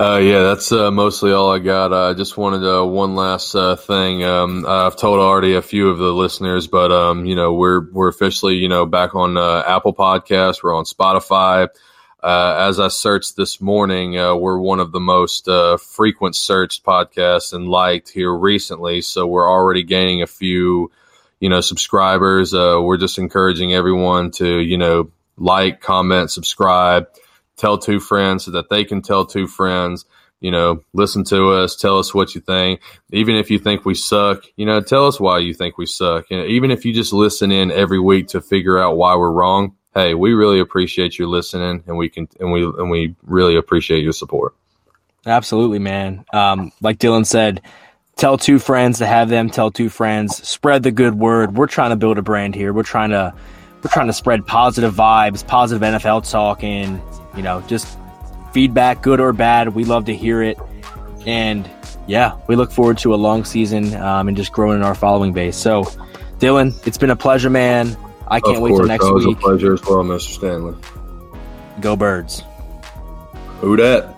uh, yeah, that's uh, mostly all I got. I just wanted uh, one last uh, thing. Um, I've told already a few of the listeners, but um, you know we're we're officially you know back on uh, Apple Podcasts. We're on Spotify. Uh, as I searched this morning, we're one of the most frequent searched podcasts and liked here recently. So we're already gaining a few you know, subscribers. Uh, we're just encouraging everyone to, you know, like, comment, subscribe, tell two friends so that they can tell two friends. You know, listen to us, tell us what you think. Even if you think we suck, you know, tell us why you think we suck. Know, even if you just listen in every week to figure out why we're wrong, hey, we really appreciate you listening, and we can and we and we really appreciate your support. Absolutely, man. Um, like Dylan said, tell two friends to have them tell two friends. Spread the good word. We're trying to build a brand here. We're trying to we're trying to spread positive vibes, positive NFL talk, and you know, just feedback, good or bad. We love to hear it, and yeah, we look forward to a long season um, and just growing our following base. So, Dylan, it's been a pleasure, man. I can't wait till next that was week. a pleasure as well, Mr. Stanley. Go birds. Who dat?